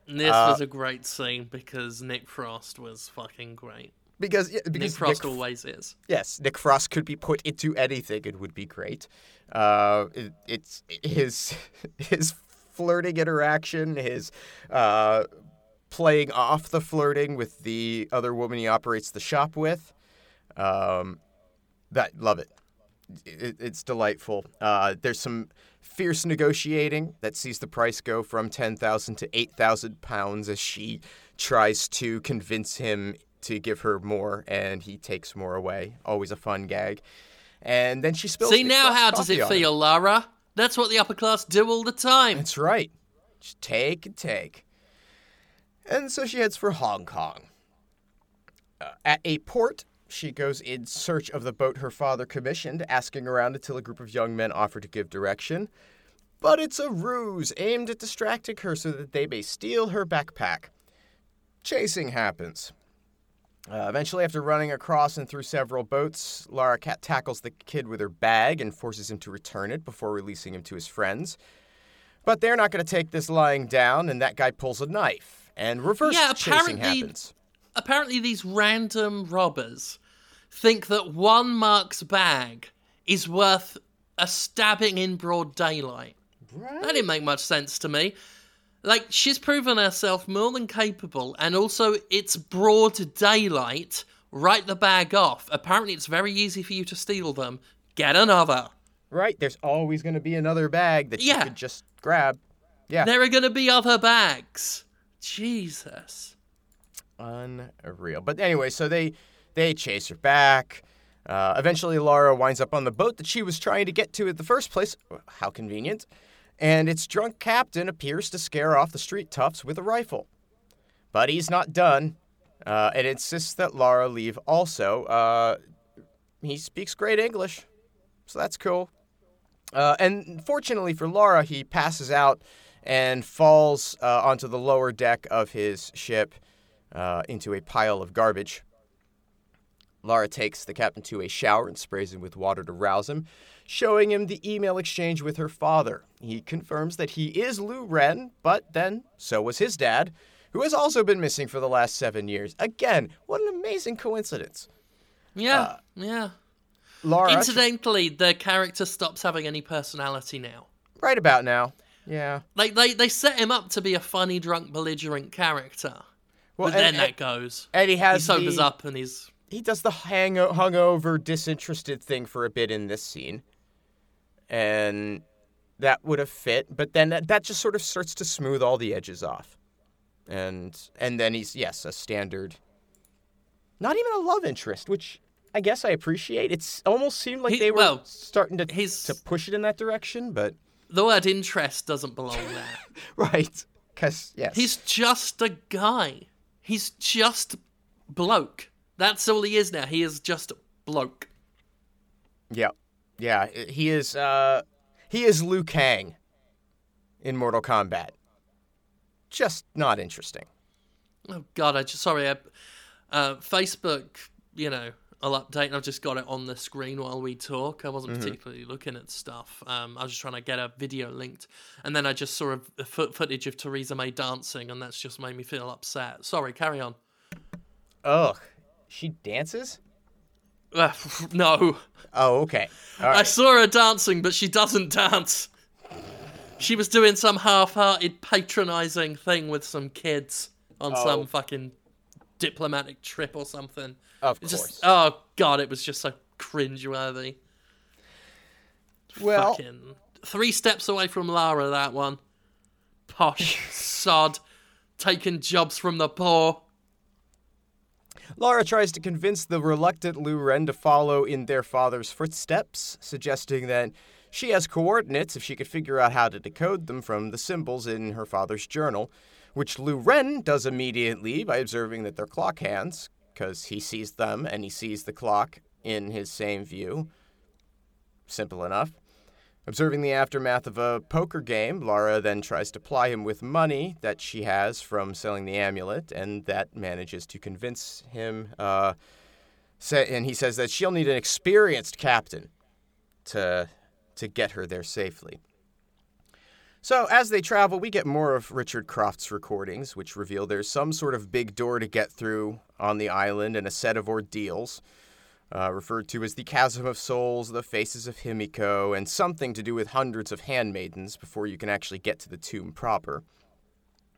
This Uh, was a great scene because Nick Frost was fucking great. Because, yeah, Nick Frost Nick always is. Yes, Nick Frost could be put into anything it would be great. Uh, it, it's his his flirting interaction, his uh, playing off the flirting with the other woman he operates the shop with. Um, that love it. It- It's delightful. Uh, there's some fierce negotiating that sees the price go from ten thousand to eight thousand pounds as she tries to convince him to give her more, and he takes more away. Always a fun gag. And then she spills. See now, how does it feel, Lara? That's what the upper class do all the time. That's right. Just take and take. And so she heads for Hong Kong. Uh, at a port, she goes in search of the boat her father commissioned, asking around until a group of young men offer to give direction. But it's a ruse aimed at distracting her so that they may steal her backpack. Chasing happens. Uh, eventually, after running across and through several boats, Lara Cat tackles the kid with her bag and forces him to return it before releasing him to his friends. But they're not going to take this lying down, and that guy pulls a knife, and reverse Yeah, chasing happens. Apparently, these random robbers think that one Mark's bag is worth a stabbing in broad daylight. That didn't make much sense to me. Like she's proven herself more than capable, and also it's broad daylight. Write the bag off. Apparently, it's very easy for you to steal them. Get another. Right? There's always going to be another bag that Yeah. you could just grab. Yeah. There are going to be other bags. Jesus. Unreal. But anyway, so they they chase her back. Uh, eventually, Laura winds up on the boat that she was trying to get to in the first place. How convenient. And its drunk captain appears to scare off the street toughs with a rifle. But he's not done uh, and insists that Laura leave also. Uh, he speaks great English, so that's cool. Uh, and fortunately for Laura, he passes out and falls uh, onto the lower deck of his ship uh, into a pile of garbage. Laura takes the captain to a shower and sprays him with water to rouse him, showing him the email exchange with her father. He confirms that he is Lu Ren, but then so was his dad, who has also been missing for the last seven years. Again, what an amazing coincidence. Yeah, Uh, yeah. Laura, Incidentally, the character stops having any personality now. right about now. Yeah. Like they, they set him up to be a funny, drunk, belligerent character. Well, but then and, that goes. and he He has sobers the- up and he's he does the hang hungover, disinterested thing for a bit in this scene, and that would have fit. But then that, that just sort of starts to smooth all the edges off, and and then he's yes a standard, not even a love interest, which I guess I appreciate. It's almost seemed like He- they were well, starting to he's- to push it in that direction, but the word interest doesn't belong there. right, because yes, He's just a guy. He's just bloke. That's all he is now. He is just a bloke. Yeah, yeah. He is. Uh, he is Liu Kang in Mortal Kombat. Just not interesting. Oh God, I just sorry. I, uh, Facebook, you know, I'll update. and I've just got it on the screen while we talk. I wasn't particularly looking at stuff. Um, I was just trying to get a video linked, and then I just saw a, a foot footage of Theresa May dancing, and that's just made me feel upset. Sorry, carry on. Ugh. She dances. Uh, no, Oh, okay. I saw her dancing, but she doesn't dance. She was doing some half-hearted, patronizing thing with some kids on Oh. some fucking diplomatic trip or something. Of course. just oh god, it was just so cringeworthy. well, Fucking three steps away from Lara, that one. Posh sod, taking jobs from the poor. Laura tries to convince the reluctant Lu Ren to follow in their father's footsteps, suggesting that she has coordinates if she could figure out how to decode them from the symbols in her father's journal, which Lu Ren does immediately by observing that they're clock hands, because he sees them and he sees the clock in his same view. Simple enough. Observing the aftermath of a poker game, Lara then tries to ply him with money that she has from selling the amulet, and that manages to convince him. Uh, say, and he says that she'll need an experienced captain to to get her there safely. So as they travel, we get more of Richard Croft's recordings, which reveal there's some sort of big door to get through on the island and a set of ordeals uh, referred to as the Chasm of Souls, the Faces of Himiko, and something to do with hundreds of handmaidens before you can actually get to the tomb proper.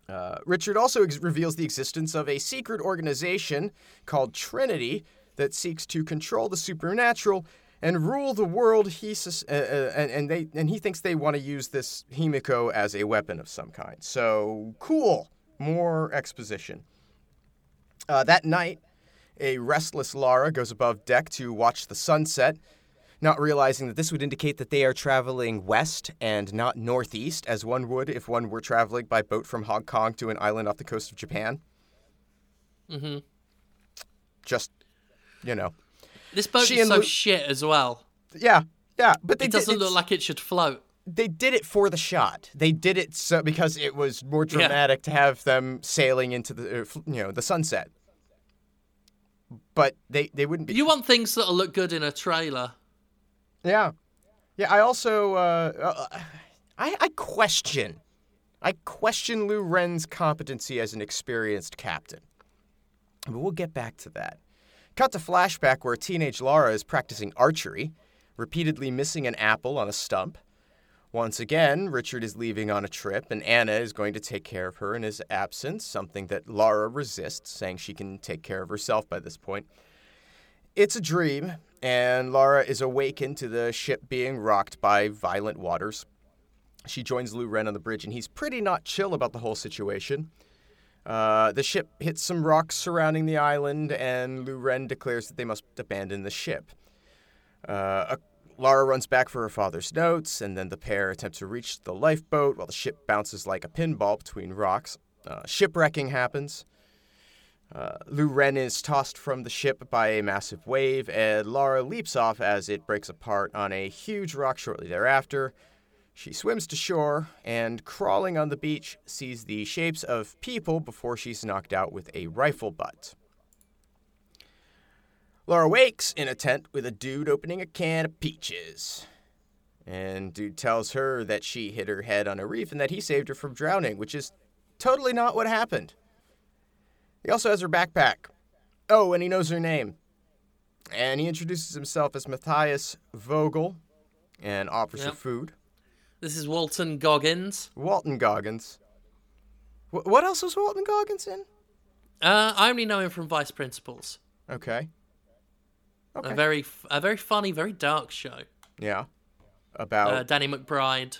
Uh, Richard also ex- reveals the existence of a secret organization called Trinity that seeks to control the supernatural and rule the world. He sus- uh, uh, and, and they and he thinks they want to use this Himiko as a weapon of some kind. So cool, more exposition. Uh, that night, a restless Lara goes above deck to watch the sunset, not realizing that this would indicate that they are traveling west and not northeast, as one would if one were traveling by boat from Hong Kong to an island off the coast of Japan. Mm hmm Just, you know. This boat She is so Lu- shit as well. Yeah, yeah, but they It doesn't look like it should float. they did it for the shot. They did it so because it was more Yeah. dramatic to have them sailing into the uh, you know the sunset. But they they wouldn't be. You want things that'll look good in a trailer. Yeah, yeah. I also uh, uh, I I question, I question Lu Ren's competency as an experienced captain. But we'll get back to that. Cut to flashback where teenage Lara is practicing archery, repeatedly missing an apple on a stump. Once again, Richard is leaving on a trip, and Anna is going to take care of her in his absence, something that Lara resists, saying she can take care of herself by this point. It's a dream, and Lara is awakened to the ship being rocked by violent waters. She joins Lu Ren on the bridge, and he's pretty not chill about the whole situation. Uh, the ship hits some rocks surrounding the island, and Lu Ren declares that they must abandon the ship. Uh, Lara runs back for her father's notes, and then the pair attempt to reach the lifeboat while the ship bounces like a pinball between rocks. Uh, shipwrecking happens. Uh, Lu Ren is tossed from the ship by a massive wave, and Lara leaps off as it breaks apart on a huge rock shortly thereafter. She swims to shore and, crawling on the beach, sees the shapes of people before she's knocked out with a rifle butt. Lara wakes in a tent with a dude opening a can of peaches. And dude tells her that she hit her head on a reef and that he saved her from drowning, which is totally not what happened. He also has her backpack. Oh, and he knows her name. And he introduces himself as Matthias Vogel and offers Yep. her food. This is Walton Goggins. Walton Goggins. Wh- what else was Walton Goggins in? Uh, I only know him from Vice Principals. Okay. Okay. A very, a very funny, very dark show. yeah. About. Uh, Danny McBride.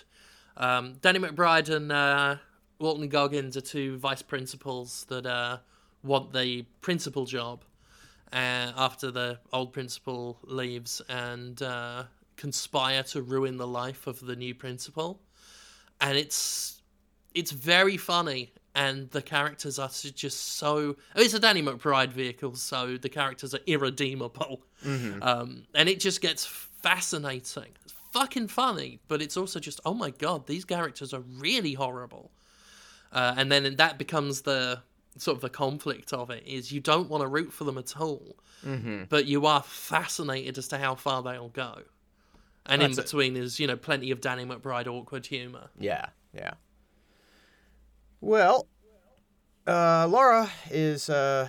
Um, Danny McBride and uh, Walton Goggins are two vice principals that uh, want the principal job uh, after the old principal leaves and uh, conspire to ruin the life of the new principal. And it's it's very funny, and the characters are just so. It's a Danny McBride vehicle, so the characters are irredeemable, um, and it just gets fascinating. It's fucking funny, but it's also just oh my god, these characters are really horrible. Uh, and then that becomes the sort of the conflict of it is you don't want to root for them at all, but you are fascinated as to how far they'll go. And in That's it. between is you know plenty of Danny McBride awkward humor. Yeah, yeah. Well, uh, Laura is. Uh,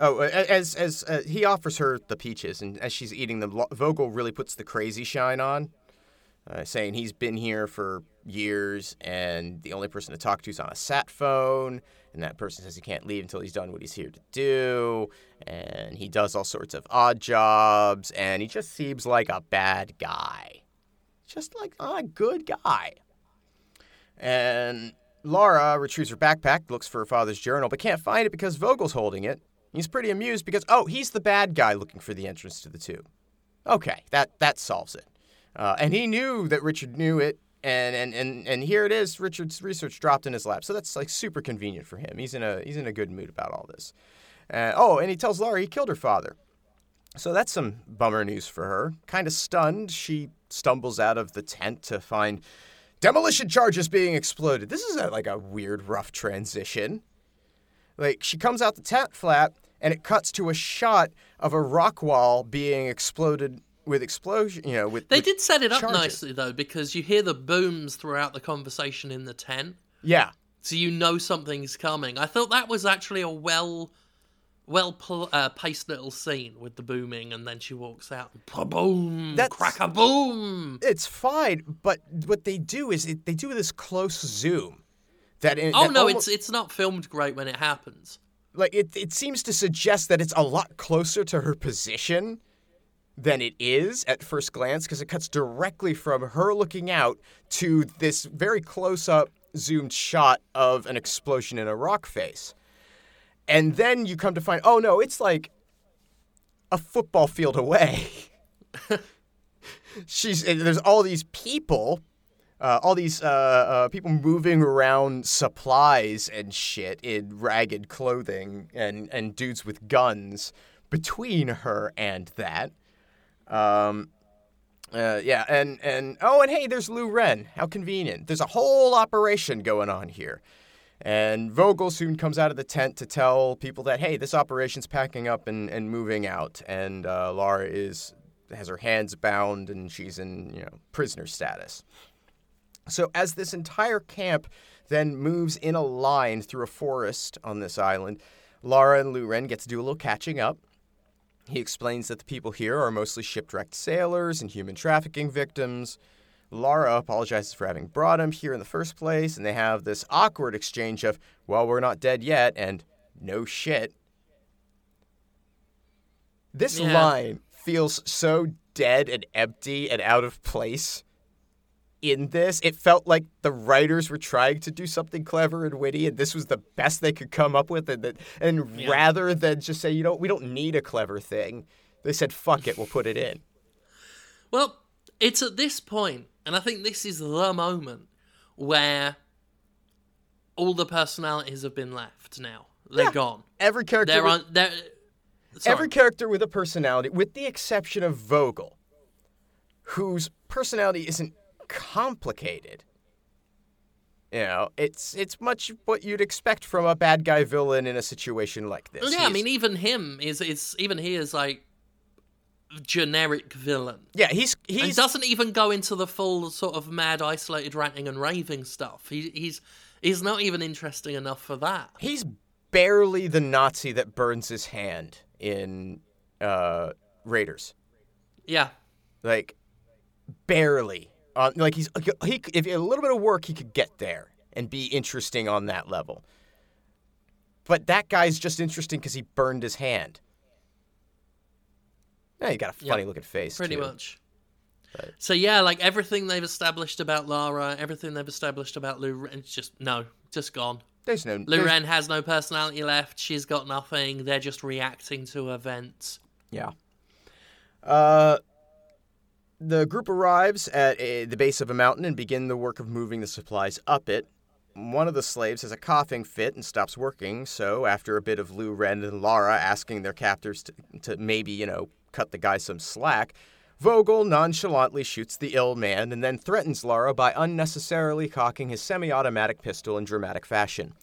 oh, as as uh, he offers her the peaches, and as she's eating them, Vogel really puts the crazy shine on, uh, saying he's been here for years, and the only person to talk to is on a sat phone, and that person says he can't leave until he's done what he's here to do, and he does all sorts of odd jobs, and he just seems like a bad guy, just like a good guy. And Laura retrieves her backpack, looks for her father's journal, but can't find it because Vogel's holding it. He's pretty amused because, oh, he's the bad guy looking for the entrance to the tube. Okay, that, that solves it. Uh, and he knew that Richard knew it, and, and, and, and here it is, Richard's research dropped in his lap. So that's like super convenient for him. He's in a, he's in a good mood about all this. Uh, oh, and he tells Laura he killed her father. So that's some bummer news for her. Kind of stunned, she stumbles out of the tent to find demolition charges being exploded. This is a, like a weird, rough transition. Like she comes out the tent flap, and it cuts to a shot of a rock wall being exploded with explosion. You know, with They with did set it up charges. nicely though, because you hear the booms throughout the conversation in the tent, Yeah, so you know something's coming. I thought that was actually a well, well pl- uh, paced little scene with the booming, and then she walks out and boom, That's- crack a boom. it's fine. But what they do is it, they do this close zoom. That in, Oh that no, almo- it's it's not filmed great when it happens. like it, it seems to suggest that it's a lot closer to her position than it is at first glance because it cuts directly from her looking out to this very close up zoomed shot of an explosion in a rock face and then you come to find oh no it's like a football field away she's there's all these people uh, all these uh, uh, people moving around supplies and shit in ragged clothing and, and dudes with guns between her and that. Um, uh, yeah, and, and oh, and hey, there's Lu Ren. How convenient. There's a whole operation going on here. And Vogel soon comes out of the tent to tell people that, hey, this operation's packing up and, and moving out. And uh, Laura is has her hands bound and she's in, you know, prisoner status. So as this entire camp then moves in a line through a forest on this island, Lara and Lu Ren get to do a little catching up. He explains that the people here are mostly shipwrecked sailors and human trafficking victims. Lara apologizes for having brought him here in the first place, and they have this awkward exchange of, well, we're not dead yet, and no shit. This Yeah. line feels so dead and empty and out of place in this. It felt like the writers were trying to do something clever and witty, and this was the best they could come up with. And, that, and Yeah. rather than just say, you know, we don't need a clever thing, they said, fuck it, we'll put it in. Well, it's at this point, and I think this is the moment where all the personalities have been left now. They're Yeah. gone. Every character. They're with- on. They're. Every character with a personality, with the exception of Vogel, whose personality isn't complicated. You know, it's it's much what you'd expect from a bad guy villain in a situation like this. Yeah, I mean, even him is is even he is like generic villain. yeah, he's He doesn't even go into the full sort of mad, isolated ranting and raving stuff. He, he's he's not even interesting enough for that. he's barely the Nazi that burns his hand in uh, Raiders. Yeah, like barely. Uh, like he's he if a little bit of work he could get there and be interesting on that level. But that guy's just interesting because he burned his hand. Yeah, you got a funny looking face. pretty too. much. But- So yeah, like everything they've established about Lara, everything they've established about Lou, Ren, it's just no, just gone. There's no. Lou there's- Ren has no personality left. She's got nothing. They're just reacting to events. Yeah. Uh, the group arrives at a, the base of a mountain and begin the work of moving the supplies up it. One of the slaves has a coughing fit and stops working, so after a bit of Lu Ren and Lara asking their captors to, to maybe, you know, cut the guy some slack, Vogel nonchalantly shoots the ill man and then threatens Lara by unnecessarily cocking his semi automatic pistol in dramatic fashion.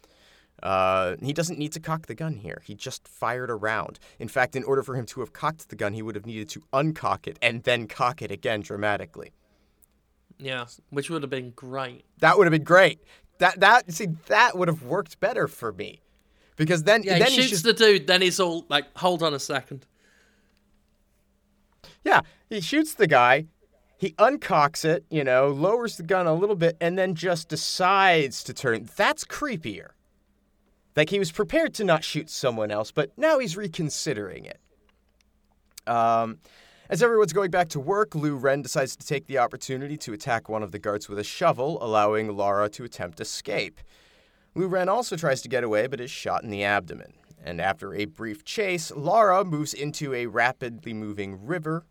Uh, he doesn't need to cock the gun here. He just fired a round. In fact, in order for him to have cocked the gun, he would have needed to uncock it and then cock it again dramatically. Yeah, which would have been great. That would have been great. That that see that would have worked better for me, because then Yeah, then he shoots just the dude, then he's all like, "Hold on a second. Yeah he shoots the guy, he uncocks it, you know, lowers the gun a little bit, and then just decides to turn. That's creepier. Like he was prepared to not shoot someone else, but now he's reconsidering it. Um, as everyone's going back to work, Lu Ren decides to take the opportunity to attack one of the guards with a shovel, allowing Lara to attempt escape. Lu Ren also tries to get away, but is shot in the abdomen. And after a brief chase, Lara moves into a rapidly moving river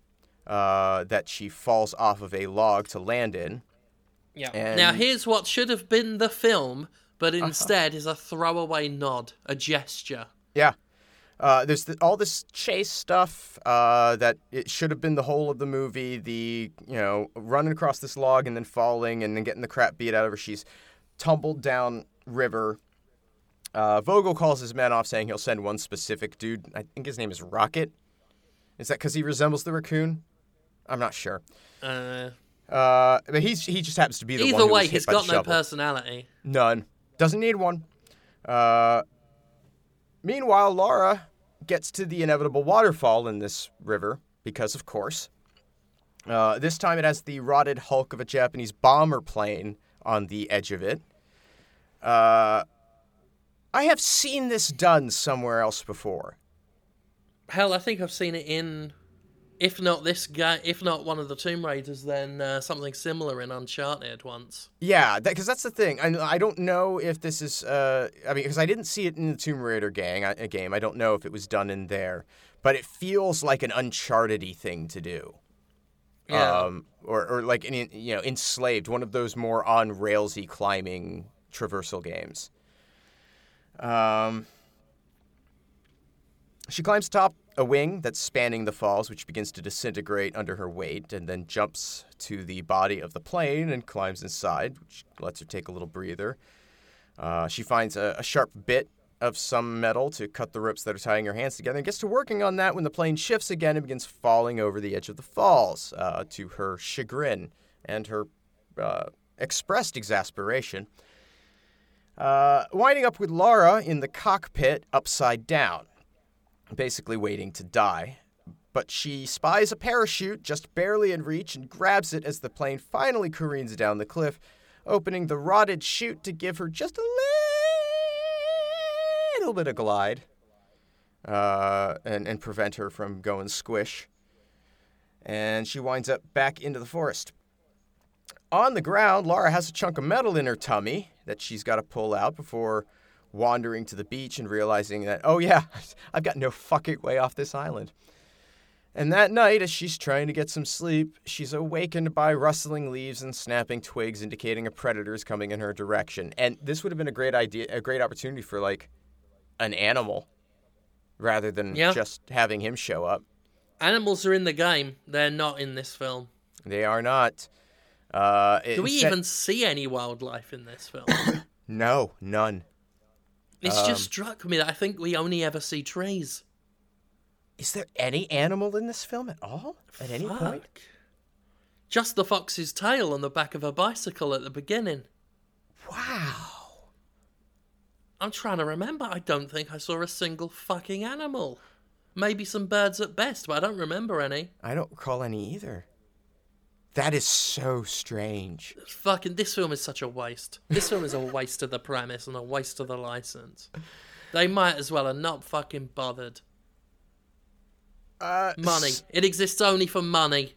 uh, that she falls off of a log to land in. Yeah. And- Now here's what should have been the film, but instead is a throwaway nod, a gesture. Yeah. Uh, there's the, all this chase stuff uh, that it should have been the whole of the movie. The you know running across this log and then falling and then getting the crap beat out of her. She's tumbled down river. Uh, Vogel calls his men off, saying he'll send one specific dude. I think his name is Rocket. Is that because he resembles the raccoon? I'm not sure. Uh, Uh, but he's he just happens to be the one either way, he's got no shovel. personality. None. Doesn't need one. Uh, meanwhile, Laura gets to the inevitable waterfall in this river, because of course. Uh, this time it has the rotted hulk of a Japanese bomber plane on the edge of it. Uh, I have seen this done somewhere else before. Hell, I think I've seen it in, if not this guy, if not one of the Tomb Raiders, then uh, something similar in Uncharted once. Yeah, because that's the thing. I, I don't know if this is. Uh, I mean, because I didn't see it in the Tomb Raider gang game. I don't know if it was done in there, but it feels like an Uncharted-y thing to do. Yeah. Um, or, or like an, you know, enslaved, one of those more on railsy climbing traversal games. Um, she climbs atop a wing that's spanning the falls, which begins to disintegrate under her weight, and then jumps to the body of the plane and climbs inside, which lets her take a little breather. Uh, she finds a, a sharp bit of some metal to cut the ropes that are tying her hands together and gets to working on that when the plane shifts again and begins falling over the edge of the falls, uh, to her chagrin and her uh, expressed exasperation. Uh, winding up with Laura in the cockpit upside down, basically waiting to die. but she spies a parachute just barely in reach and grabs it as the plane finally careens down the cliff, opening the rotted chute to give her just a little bit of glide uh, and, and prevent her from going squish. And she winds up back into the forest. On the ground, Laura has a chunk of metal in her tummy that she's got to pull out before wandering to the beach and realizing that, oh yeah, I've got no fucking way off this island. And that night, as she's trying to get some sleep, she's awakened by rustling leaves and snapping twigs indicating a predator is coming in her direction. And this would have been a great idea, a great opportunity for like an animal rather than Yeah. just having him show up. Animals are in the game. They're not in this film. They are not. Uh, Do we instead- even see any wildlife in this film? No, none. It's Um, just struck me that I think we only ever see trees. Is there any animal in this film at all? At any point? Just the fox's tail on the back of a bicycle at the beginning. Wow. I'm trying to remember. I don't think I saw a single fucking animal. Maybe some birds at best, but I don't remember any. I don't recall any either. That is so strange. Fucking, this film is such a waste. This film is a waste of the premise and a waste of the license. They might as well have not fucking bothered. Uh, Money. It exists only for money.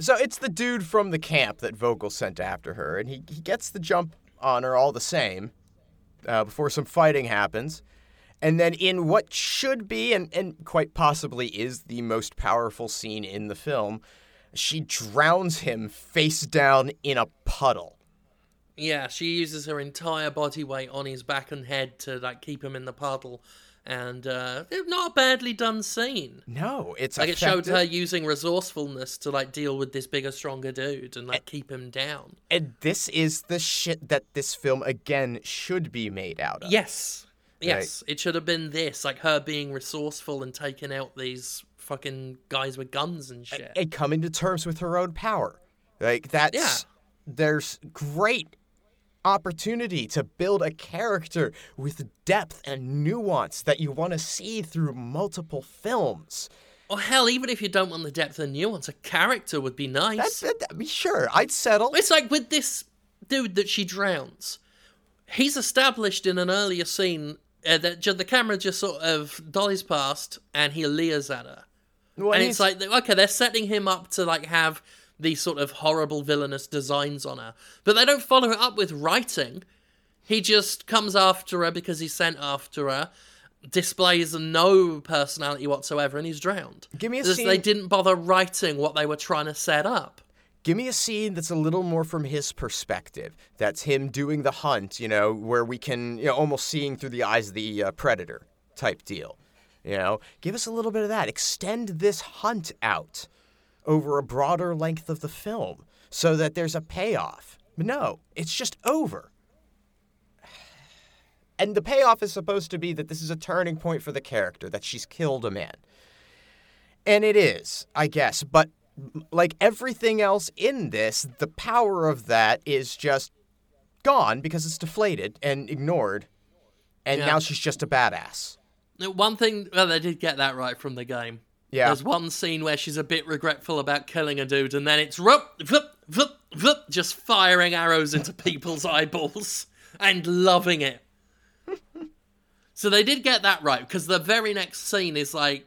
So it's the dude from the camp that Vogel sent after her, and he, he gets the jump on her all the same uh, before some fighting happens. And then, in what should be and, and quite possibly is the most powerful scene in the film, she drowns him face down in a puddle. Yeah, she uses her entire body weight on his back and head to like keep him in the puddle, and uh, not a badly done scene. No, it's Like it showed her using resourcefulness to like deal with this bigger, stronger dude and like keep him down. And this is the shit that this film again should be made out of. Yes, yes, it should have been this, like her being resourceful and taking out these fucking guys with guns and shit. and coming to terms with her own power. Like that's Yeah. there's great opportunity to build a character with depth and nuance that you want to see through multiple films. Or hell, even if you don't want the depth and nuance, a character would be nice. That, I mean, sure, I'd settle. It's like with this dude that she drowns. He's established in an earlier scene uh, that the camera just sort of dollies past and he leers at her. Well, and it's like, okay, they're setting him up to like have these sort of horrible villainous designs on her, but they don't follow it up with writing. He just comes after her because he's sent after her, displays no personality whatsoever, and he's drowned. Give me a Because scene- They didn't bother writing what they were trying to set up. Give me a scene that's a little more from his perspective. That's him doing the hunt, you know, where we can, you know, almost seeing through the eyes of the uh, predator type deal. You know, give us a little bit of that. Extend this hunt out over a broader length of the film so that there's a payoff. But no, it's just over. And the payoff is supposed to be that this is a turning point for the character, that she's killed a man. And it is, I guess. But mm, like everything else in this, the power of that is just gone because it's deflated and ignored. And Yeah. now she's just a badass. One thing, well, they did get that right from the game. Yeah. There's one scene where she's a bit regretful about killing a dude, and then it's whoop, whoop, whoop, whoop, just firing arrows into people's eyeballs and loving it. so they did get that right because the very next scene is like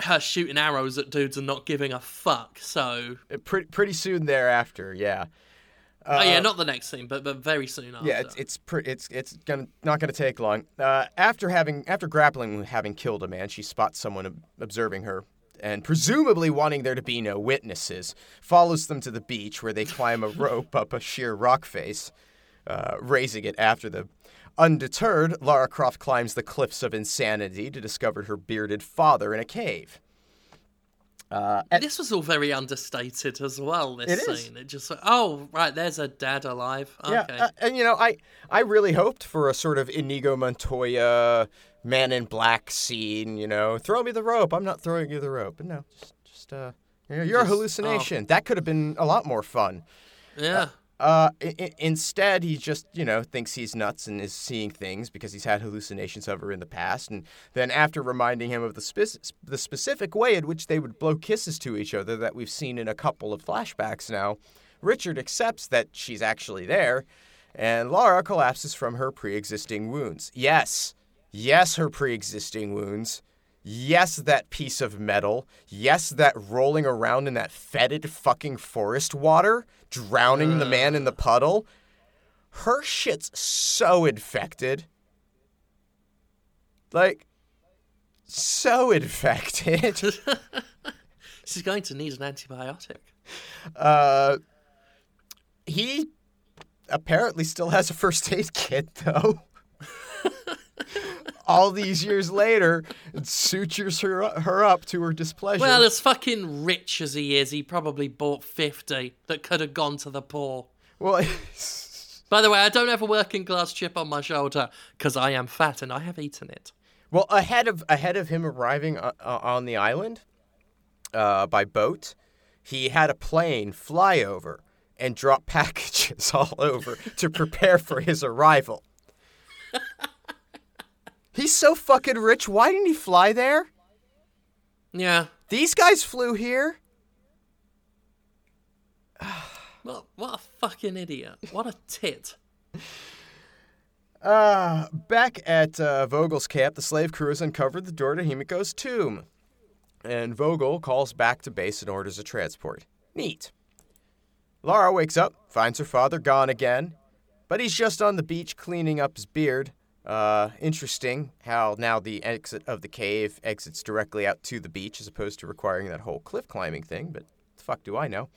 her shooting arrows at dudes and not giving a fuck. So, Pretty, pretty soon thereafter, yeah. Oh yeah, not the next scene, but but very soon after. Uh, Yeah, it's it's pre- it's it's gonna not gonna take long. Uh, after having after grappling with having killed a man, she spots someone ob- observing her, and presumably wanting there to be no witnesses, follows them to the beach where they climb a rope up a sheer rock face, uh, raising it after them. Undeterred, Lara Croft climbs the cliffs of insanity to discover her bearded father in a cave. Uh, and- This was all very understated as well. This It is. scene, it just oh right, there's a dad alive. Okay. Yeah, uh, and you know, I I really hoped for a sort of Inigo Montoya Man in Black scene. You know, throw me the rope. I'm not throwing you the rope. But no, just just uh, you know, you're a Just- oh. hallucination. That could have been a lot more fun. yeah. Uh, I- instead, he just, you know, thinks he's nuts and is seeing things because he's had hallucinations of her in the past. And then, after reminding him of the, spec- the specific way in which they would blow kisses to each other that we've seen in a couple of flashbacks now, Richard accepts that she's actually there, and Laura collapses from her pre existing wounds. Yes, yes, her pre existing wounds. Yes, that piece of metal. Yes, that rolling around in that fetid fucking forest water, drowning the man in the puddle. Her shit's so infected. Like, so infected. She's going to need an antibiotic. Uh, he apparently still has a first aid kit, though. All these years later, it sutures her her up to her displeasure. Well, as fucking rich as he is, he probably bought 50 that could have gone to the poor. well, By the way, I don't have a working class chip on my shoulder because I am fat and I have eaten it. well, ahead of ahead of him arriving uh, uh, on the island uh, by boat, he had a plane fly over and drop packages all over to prepare for his arrival. He's so fucking rich. Why didn't he fly there? Yeah. These guys flew here. What, what a fucking idiot. What a tit. Uh, back at uh, Vogel's camp, the slave crew has uncovered the door to Himiko's tomb. And Vogel calls back to base and orders a transport. Neat. Lara wakes up, finds her father gone again, but he's just on the beach cleaning up his beard. Uh, interesting how now the exit of the cave exits directly out to the beach as opposed to requiring that whole cliff climbing thing, but the fuck do I know?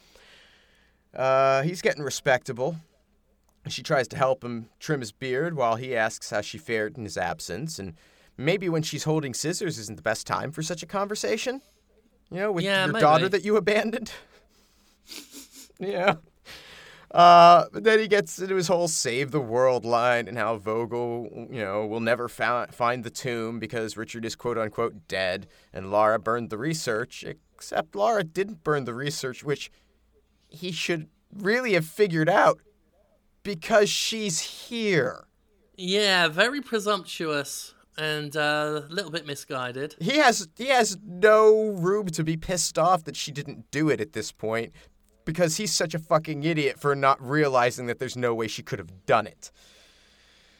Uh, he's getting respectable. She tries to help him trim his beard while he asks how she fared in his absence, and maybe when she's holding scissors isn't the best time for such a conversation. You know, with Yeah, your daughter that you abandoned. yeah. Uh, but then he gets into his whole save the world line and how Vogel, you know, will never fou- find the tomb because Richard is quote unquote dead and Lara burned the research, except Lara didn't burn the research, which he should really have figured out because she's here. Yeah, very presumptuous and uh, a little bit misguided. He has he has no room to be pissed off that she didn't do it at this point because he's such a fucking idiot for not realizing that there's no way she could have done it.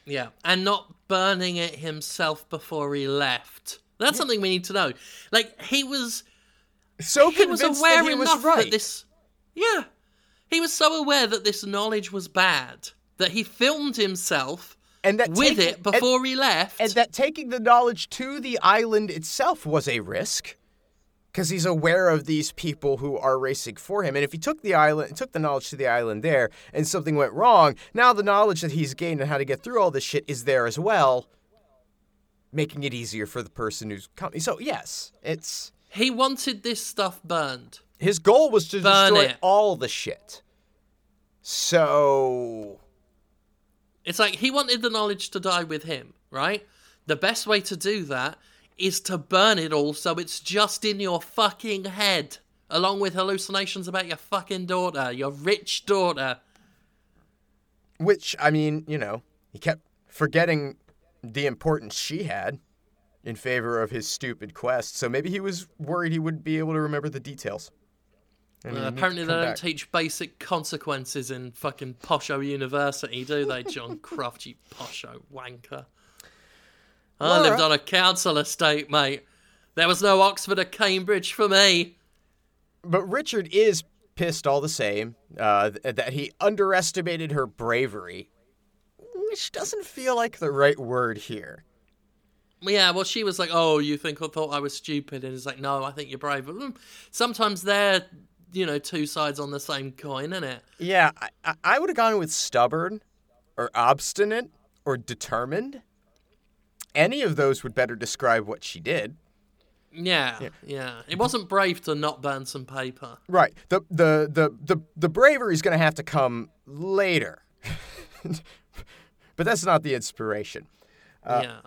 Yeah, and not burning it himself before he left. That's something we need to know. Like he was, So he was aware that he was enough right. that this. Yeah, he was so aware that this knowledge was bad that he filmed himself and that with taking- it before he left. and, and that taking the knowledge to the island itself was a risk because he's aware of these people who are racing for him and if he took the island took the knowledge to the island there and something went wrong now the knowledge that he's gained on how to get through all this shit is there as well making it easier for the person who's coming so yes it's he wanted this stuff burned. his goal was to Burn destroy it. all the shit so It's like he wanted the knowledge to die with him, right? The best way to do that is to burn it all so it's just in your fucking head, along with hallucinations about your fucking daughter, your rich daughter. Which, I mean, you know, he kept forgetting the importance she had in favor of his stupid quest. So maybe he was worried he wouldn't be able to remember the details. Uh, apparently, they don't back. teach basic consequences in fucking Posho University, do they, John Croft, you Posho wanker? I lived on a council estate, mate. There was no Oxford or Cambridge for me. But Richard is pissed all the same uh, that he underestimated her bravery, which doesn't feel like the right word here. Yeah, well, she was like, "Oh, you think I thought I was stupid?" And it's like, "No, I think you're brave." Mm, Sometimes they're, you know, two sides on the same coin, isn't it? Yeah, I- I would have gone with stubborn or obstinate or determined. Any of those would better describe what she did. Yeah, yeah. It wasn't brave to not burn some paper. Right. The the the the, the bravery is going to have to come later. but that's not the inspiration. Uh, yeah.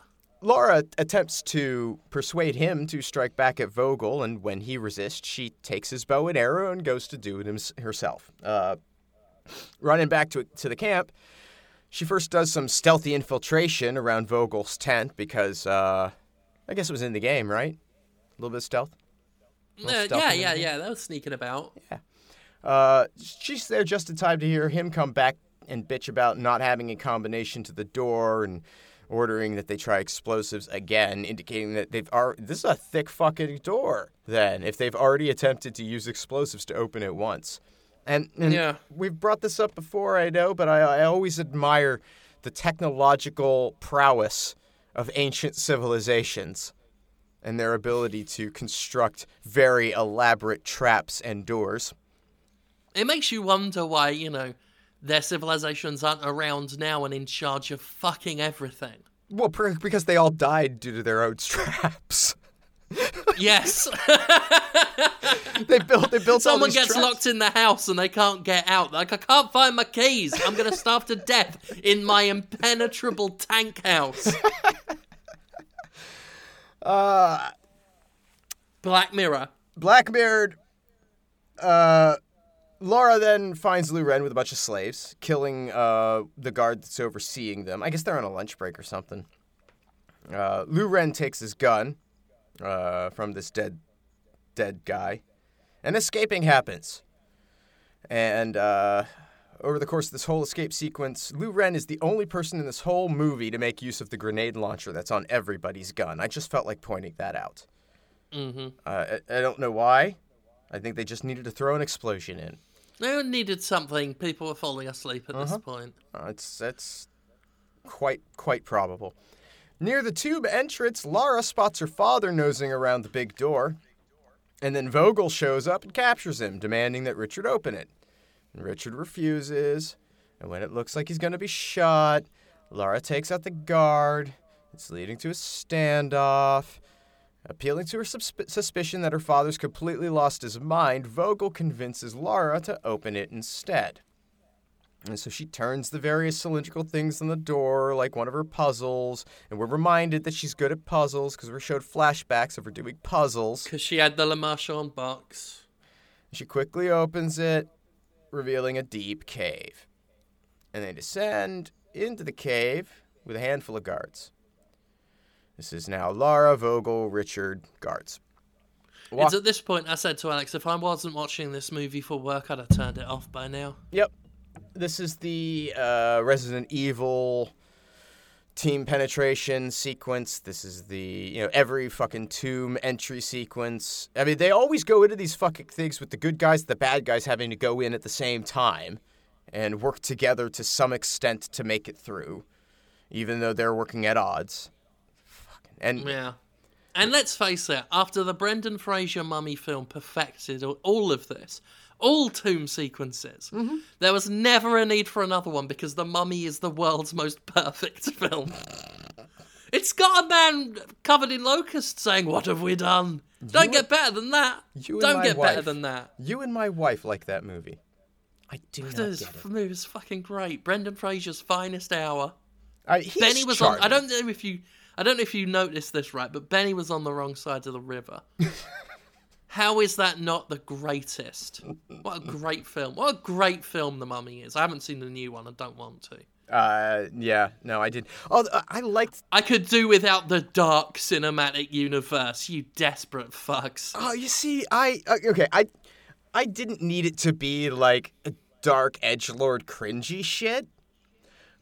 Laura attempts to persuade him to strike back at Vogel, and when he resists, she takes his bow and arrow and goes to do it hims- herself. Uh, Running back to to the camp, she first does some stealthy infiltration around Vogel's tent because uh, I guess it was in the game, right? A little bit of stealth. Uh, yeah, yeah, yeah. That was sneaking about. Yeah. Uh, she's there just in time to hear him come back and bitch about not having a combination to the door and ordering that they try explosives again, indicating that they've already. This is a thick fucking door. Then, if they've already attempted to use explosives to open it once, and, and Yeah. we've brought this up before, I know, but I, I always admire the technological prowess of ancient civilizations and their ability to construct very elaborate traps and doors. It makes you wonder why, you know, their civilizations aren't around now and in charge of fucking everything. Well, because they all died due to their own traps. Yes. they built. They built. Someone gets traps. locked in the house and they can't get out. Like, I can't find my keys. I'm going to starve to death in my impenetrable tank house. Uh, Black Mirror. Black mirrored. Uh, Laura then finds Lu Ren with a bunch of slaves, killing uh, the guard that's overseeing them. I guess they're on a lunch break or something. Uh, Lu Ren takes his gun uh, from this dead, dead guy, and escaping happens. And uh, over the course of this whole escape sequence, Lu Ren is the only person in this whole movie to make use of the grenade launcher that's on everybody's gun. I just felt like pointing that out. hmm Uh, I, I don't know why. I think they just needed to throw an explosion in. They needed something. People were falling asleep at this point. Uh, it's that's quite quite probable. Near the tube entrance, Lara spots her father nosing around the big door, and then Vogel shows up and captures him, demanding that Richard open it. And Richard refuses, and when it looks like he's going to be shot, Lara takes out the guard. It's leading to a standoff. Appealing to her susp- suspicion that her father's completely lost his mind, Vogel convinces Lara to open it instead. And so she turns the various cylindrical things on the door like one of her puzzles, and we're reminded that she's good at puzzles because we're showed flashbacks of her doing puzzles. Because she had the Le Marchand box. She quickly opens it, revealing a deep cave. And they descend into the cave with a handful of guards. This is now Lara, Vogel, Richard, guards. Walk- It's at this point I said to Alex, if I wasn't watching this movie for work, I'd have turned it off by now. Yep. This is the uh, Resident Evil team penetration sequence. This is the, you know, every fucking tomb entry sequence. I mean, they always go into these fucking things with the good guys, the bad guys having to go in at the same time and work together to some extent to make it through, even though they're working at odds. Fucking, and Yeah. And let's face it, after the Brendan Fraser mummy film perfected all- of this, all tomb sequences, mm-hmm. there was never a need for another one because The Mummy is the world's most perfect film. It's got a man covered in locusts saying, What have we done? Don't You- get better than that. you and Don't my get better wife. than that. you and my wife like that movie. I do not This get it. movie is fucking great. Brendan Fraser's finest hour. Uh, I, he's Benny was on. I don't know if you. I don't know if you noticed this right, but Benny was on the wrong side of the river. How is that not the greatest? What a great film! What a great film The Mummy is. I haven't seen the new one. I don't want to. Uh, yeah, no, I did. Oh, I liked. I could do without the dark cinematic universe. You desperate fucks. Oh, you see, I uh, okay, I, I didn't need it to be like a dark edge lord cringy shit,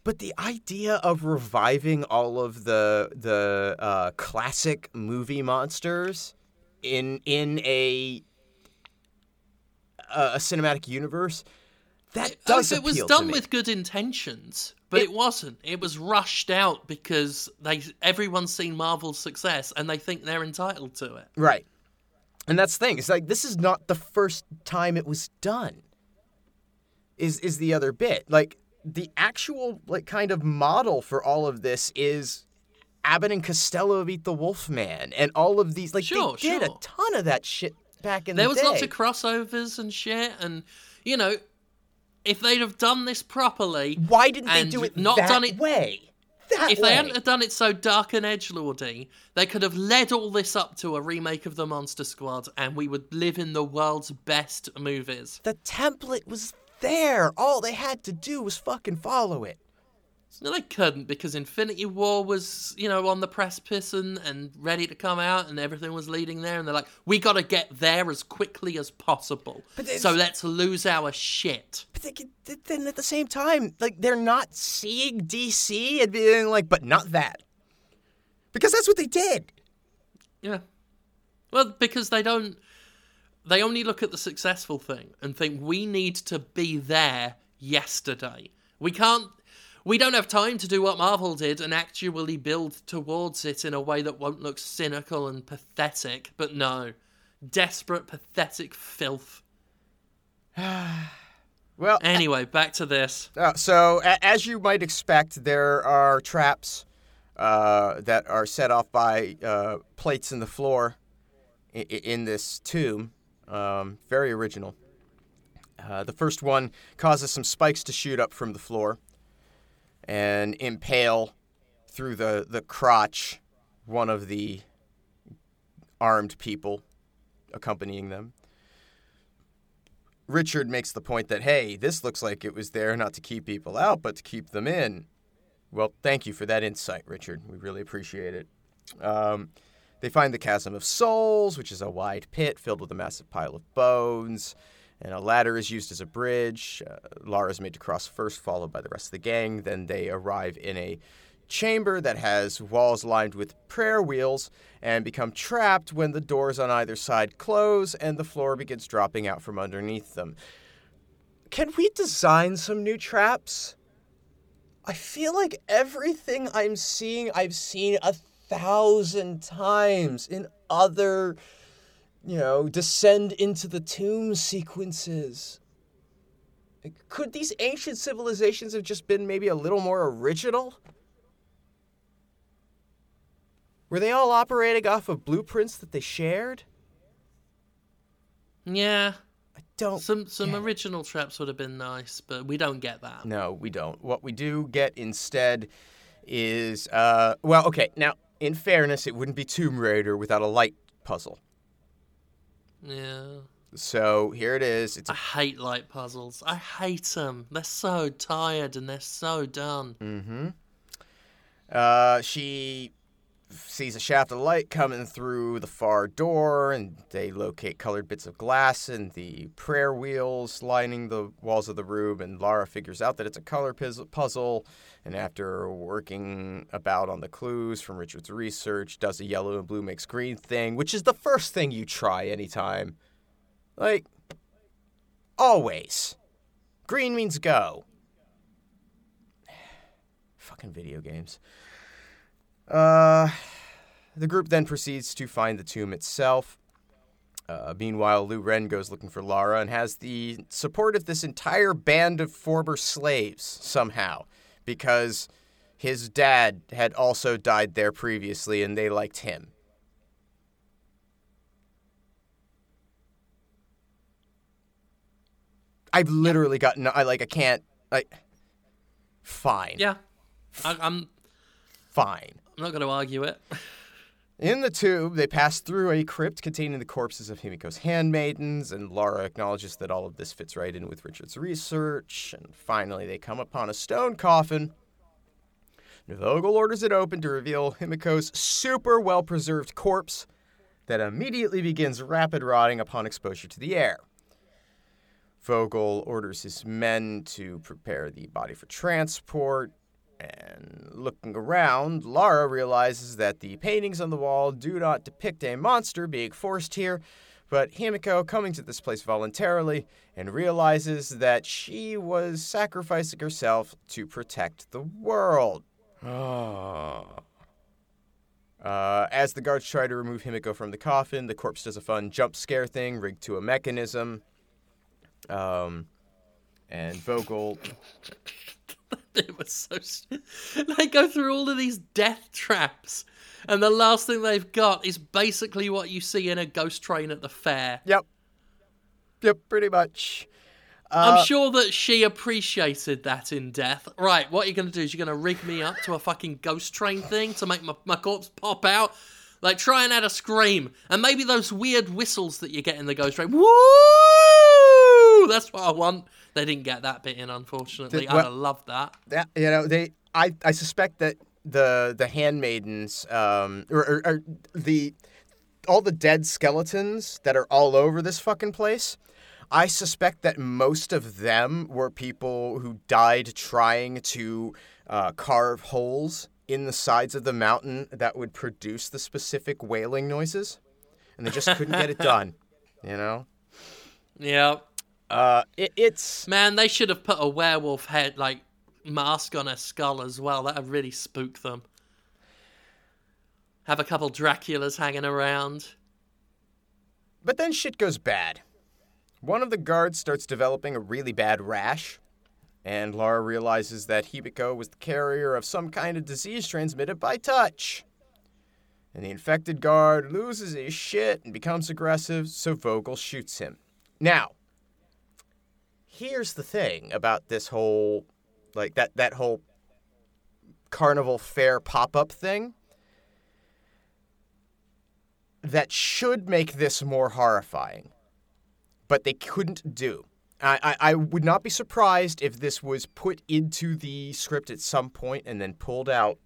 but the idea of reviving all of the the uh, classic movie monsters in in a a, cinematic universe that oh, does it was done with good intentions, but it, wasn't. It was rushed out because they everyone's seen Marvel's success and they think they're entitled to it. Right. And that's the thing. It's like this is not the first time it was done. Is is the other bit. Like the actual like kind of model for all of this is Abbott and Costello beat Eat the Wolfman and all of these like Sure, they did sure. a ton of that shit back in There the was day. lots of crossovers and shit, and you know, if they'd have done this properly, Why didn't they do it not that done it- way? That if way. they hadn't have done it so dark and edgelordy, they could have led all this up to a remake of the Monster Squad, and we would live in the world's best movies. the template was there. All they had to do was fucking follow it. No, they couldn't because Infinity War was, you know, on the precipice and, and ready to come out, and everything was leading there. And they're like, we got to get there as quickly as possible. But So let's lose our shit. But they, could- then at the same time, like they're not seeing DC and being like, but not that, because that's what they did. Yeah. Well, because they don't. They only look at the successful thing and think we need to be there yesterday. We can't. We don't have time to do what Marvel did and actually build towards it in a way that won't look cynical and pathetic. But no. Desperate, pathetic filth. Well, Anyway, back to this. Uh, so, a- as you might expect, there are traps uh, that are set off by uh, plates in the floor in, in this tomb. Um, very original. Uh, the first one causes some spikes to shoot up from the floor and impale through the, the crotch one of the armed people accompanying them. Richard makes the point that, hey, this looks like it was there not to keep people out, but to keep them in. Well, thank you for that insight, Richard. We really appreciate it. Um, they find the Chasm of Souls, which is a wide pit filled with a massive pile of bones, and a ladder is used as a bridge. Uh, is made to cross first, followed by the rest of the gang. Then they arrive in a chamber that has walls lined with prayer wheels and become trapped when the doors on either side close and the floor begins dropping out from underneath them. Can we design some new traps? I feel like everything I'm seeing, I've seen a thousand times in other, you know, descend into the tomb sequences. Could these ancient civilizations have just been maybe a little more original? Were they all operating off of blueprints that they shared? Yeah. I don't. Some some it. original traps would have been nice, but we don't get that. No, we don't. What we do get instead is, uh, well, okay. Now, in fairness, it wouldn't be Tomb Raider without a light puzzle. Yeah. So here it is. It's I hate light puzzles. I hate them. They're so tired and they're so done. Mm-hmm. Uh, she sees a shaft of light coming through the far door, and they locate colored bits of glass and the prayer wheels lining the walls of the room. And Lara figures out that it's a color puzzle. And after working about on the clues from Richard's research, does a yellow and blue makes green thing, which is the first thing you try anytime. Like, always. Green means go. Fucking video games. Uh, the group then proceeds to find the tomb itself. Uh, meanwhile, Lu Ren goes looking for Lara and has the support of this entire band of former slaves somehow, because his dad had also died there previously and they liked him. I've literally got no, I like I can't like fine. Yeah. I, I'm Fine. I'm not going to argue it. In the tube, they pass through a crypt containing the corpses of Himiko's handmaidens, and Lara acknowledges that all of this fits right in with Richard's research. And finally, they come upon a stone coffin. Vogel orders it open to reveal Himiko's super well preserved corpse that immediately begins rapid rotting upon exposure to the air. Vogel orders his men to prepare the body for transport, and looking around, Lara realizes that the paintings on the wall do not depict a monster being forced here, but Himiko coming to this place voluntarily and realizes that she was sacrificing herself to protect the world. Uh, as the guards try to remove Himiko from the coffin, the corpse does a fun jump scare thing rigged to a mechanism. Um, and Vogel it was so. s- They go through all of these death traps, and the last thing they've got is basically what you see in a ghost train at the fair. Yep. Yep, pretty much. Uh, I'm sure that she appreciated that in death. Right, what you're going to do is you're going to rig me up to a fucking ghost train thing to make my, my corpse pop out. Like, try and add a scream. And maybe those weird whistles that you get in the ghost train. Woo! that's what I want. They didn't get that bit in, unfortunately. I'd well- have loved that. that you know they I I suspect that the the handmaidens um or, or, or the all the dead skeletons that are all over this fucking place. I suspect that most of them were people who died trying to uh, carve holes in the sides of the mountain that would produce the specific wailing noises, and they just couldn't get it done. You know, Yeah. Uh, it, it's Man, they should have put a werewolf head, like, mask on her skull as well. That would really spook them. Have a couple Draculas hanging around. But then shit goes bad. One of the guards starts developing a really bad rash, and Lara realizes that Himiko was the carrier of some kind of disease transmitted by touch. And the infected guard loses his shit and becomes aggressive, so Vogel shoots him. Now, here's the thing about this whole like that that whole carnival fair pop-up thing that should make this more horrifying, but they couldn't do. I, I, I would not be surprised if this was put into the script at some point and then pulled out.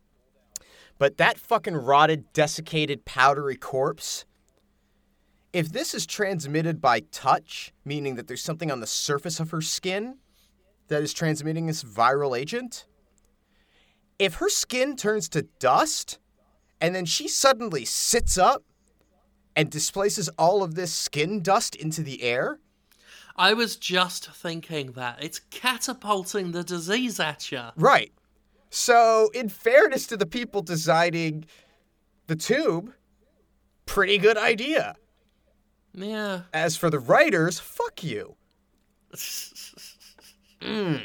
But that fucking rotted, desiccated, powdery corpse, if this is transmitted by touch, meaning that there's something on the surface of her skin that is transmitting this viral agent, if her skin turns to dust and then she suddenly sits up and displaces all of this skin dust into the air, I was just thinking that. It's catapulting the disease at you. Right. So, in fairness to the people designing the tube, pretty good idea. Yeah. As for the writers, fuck you. Mm.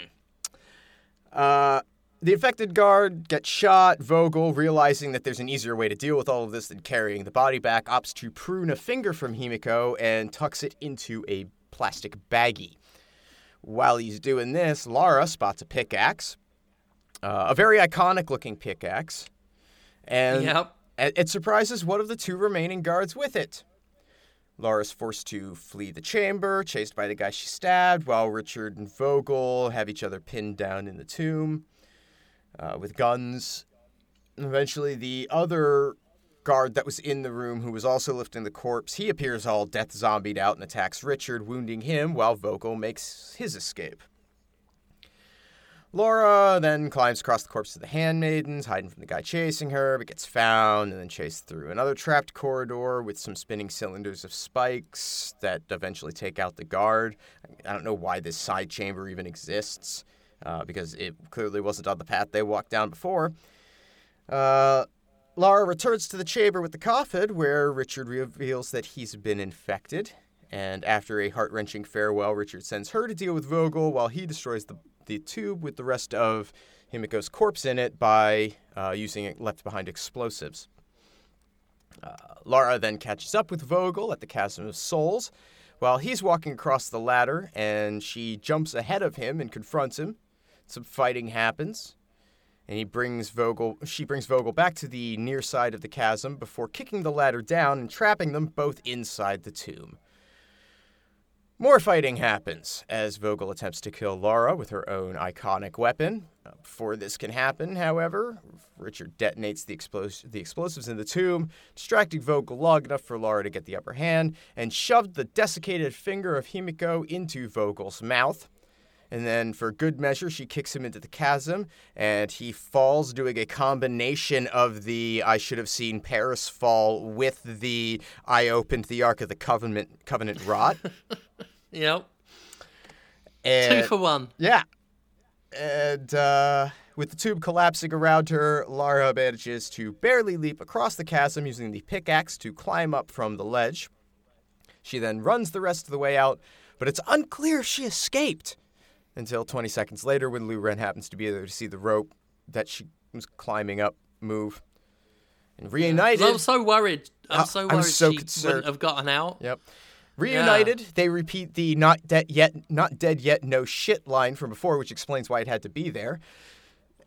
Uh, the affected guard gets shot. Vogel, realizing that there's an easier way to deal with all of this than carrying the body back, opts to prune a finger from Himiko and tucks it into a plastic baggie. While he's doing this, Lara spots a pickaxe, uh, a very iconic looking pickaxe, and Yep. it it surprises one of the two remaining guards with it. Laura's forced to flee the chamber, chased by the guy she stabbed, while Richard and Vogel have each other pinned down in the tomb uh, with guns. Eventually, the other guard that was in the room, who was also lifting the corpse, he appears all death zombied out and attacks Richard, wounding him, while Vogel makes his escape. Laura then climbs across the corpse of the handmaidens, hiding from the guy chasing her, but gets found and then chased through another trapped corridor with some spinning cylinders of spikes that eventually take out the guard. I don't know why this side chamber even exists, uh, because it clearly wasn't on the path they walked down before. Uh, Laura returns to the chamber with the coffin, where Richard reveals that he's been infected. And after a heart wrenching farewell, Richard sends her to deal with Vogel while he destroys the, the tube with the rest of Himiko's corpse in it by uh, using left behind explosives. Uh, Lara then catches up with Vogel at the Chasm of Souls while he's walking across the ladder, and she jumps ahead of him and confronts him. Some fighting happens, and he brings Vogel. She brings Vogel back to the near side of the chasm before kicking the ladder down and trapping them both inside the tomb. More fighting happens as Vogel attempts to kill Laura with her own iconic weapon. Uh, before this can happen, however, Richard detonates the, explos- the explosives in the tomb, distracting Vogel long enough for Laura to get the upper hand, and shoved the desiccated finger of Himiko into Vogel's mouth. And then, for good measure, she kicks him into the chasm, and he falls, doing a combination of the I should have seen Paris fall with the I opened the Ark of the Covenant Covenant rot. Yep. And, Two for one. yeah. And uh, with the tube collapsing around her, Lara manages to barely leap across the chasm using the pickaxe to climb up from the ledge. She then runs the rest of the way out, but it's unclear if she escaped until 20 seconds later when Lu Ren happens to be there to see the rope that she was climbing up move. And reunited. I'm so worried. I'm I- so worried so she concerned. wouldn't have gotten out. Yep. Reunited, they repeat the not dead yet, not dead yet, no shit line from before, which explains why it had to be there.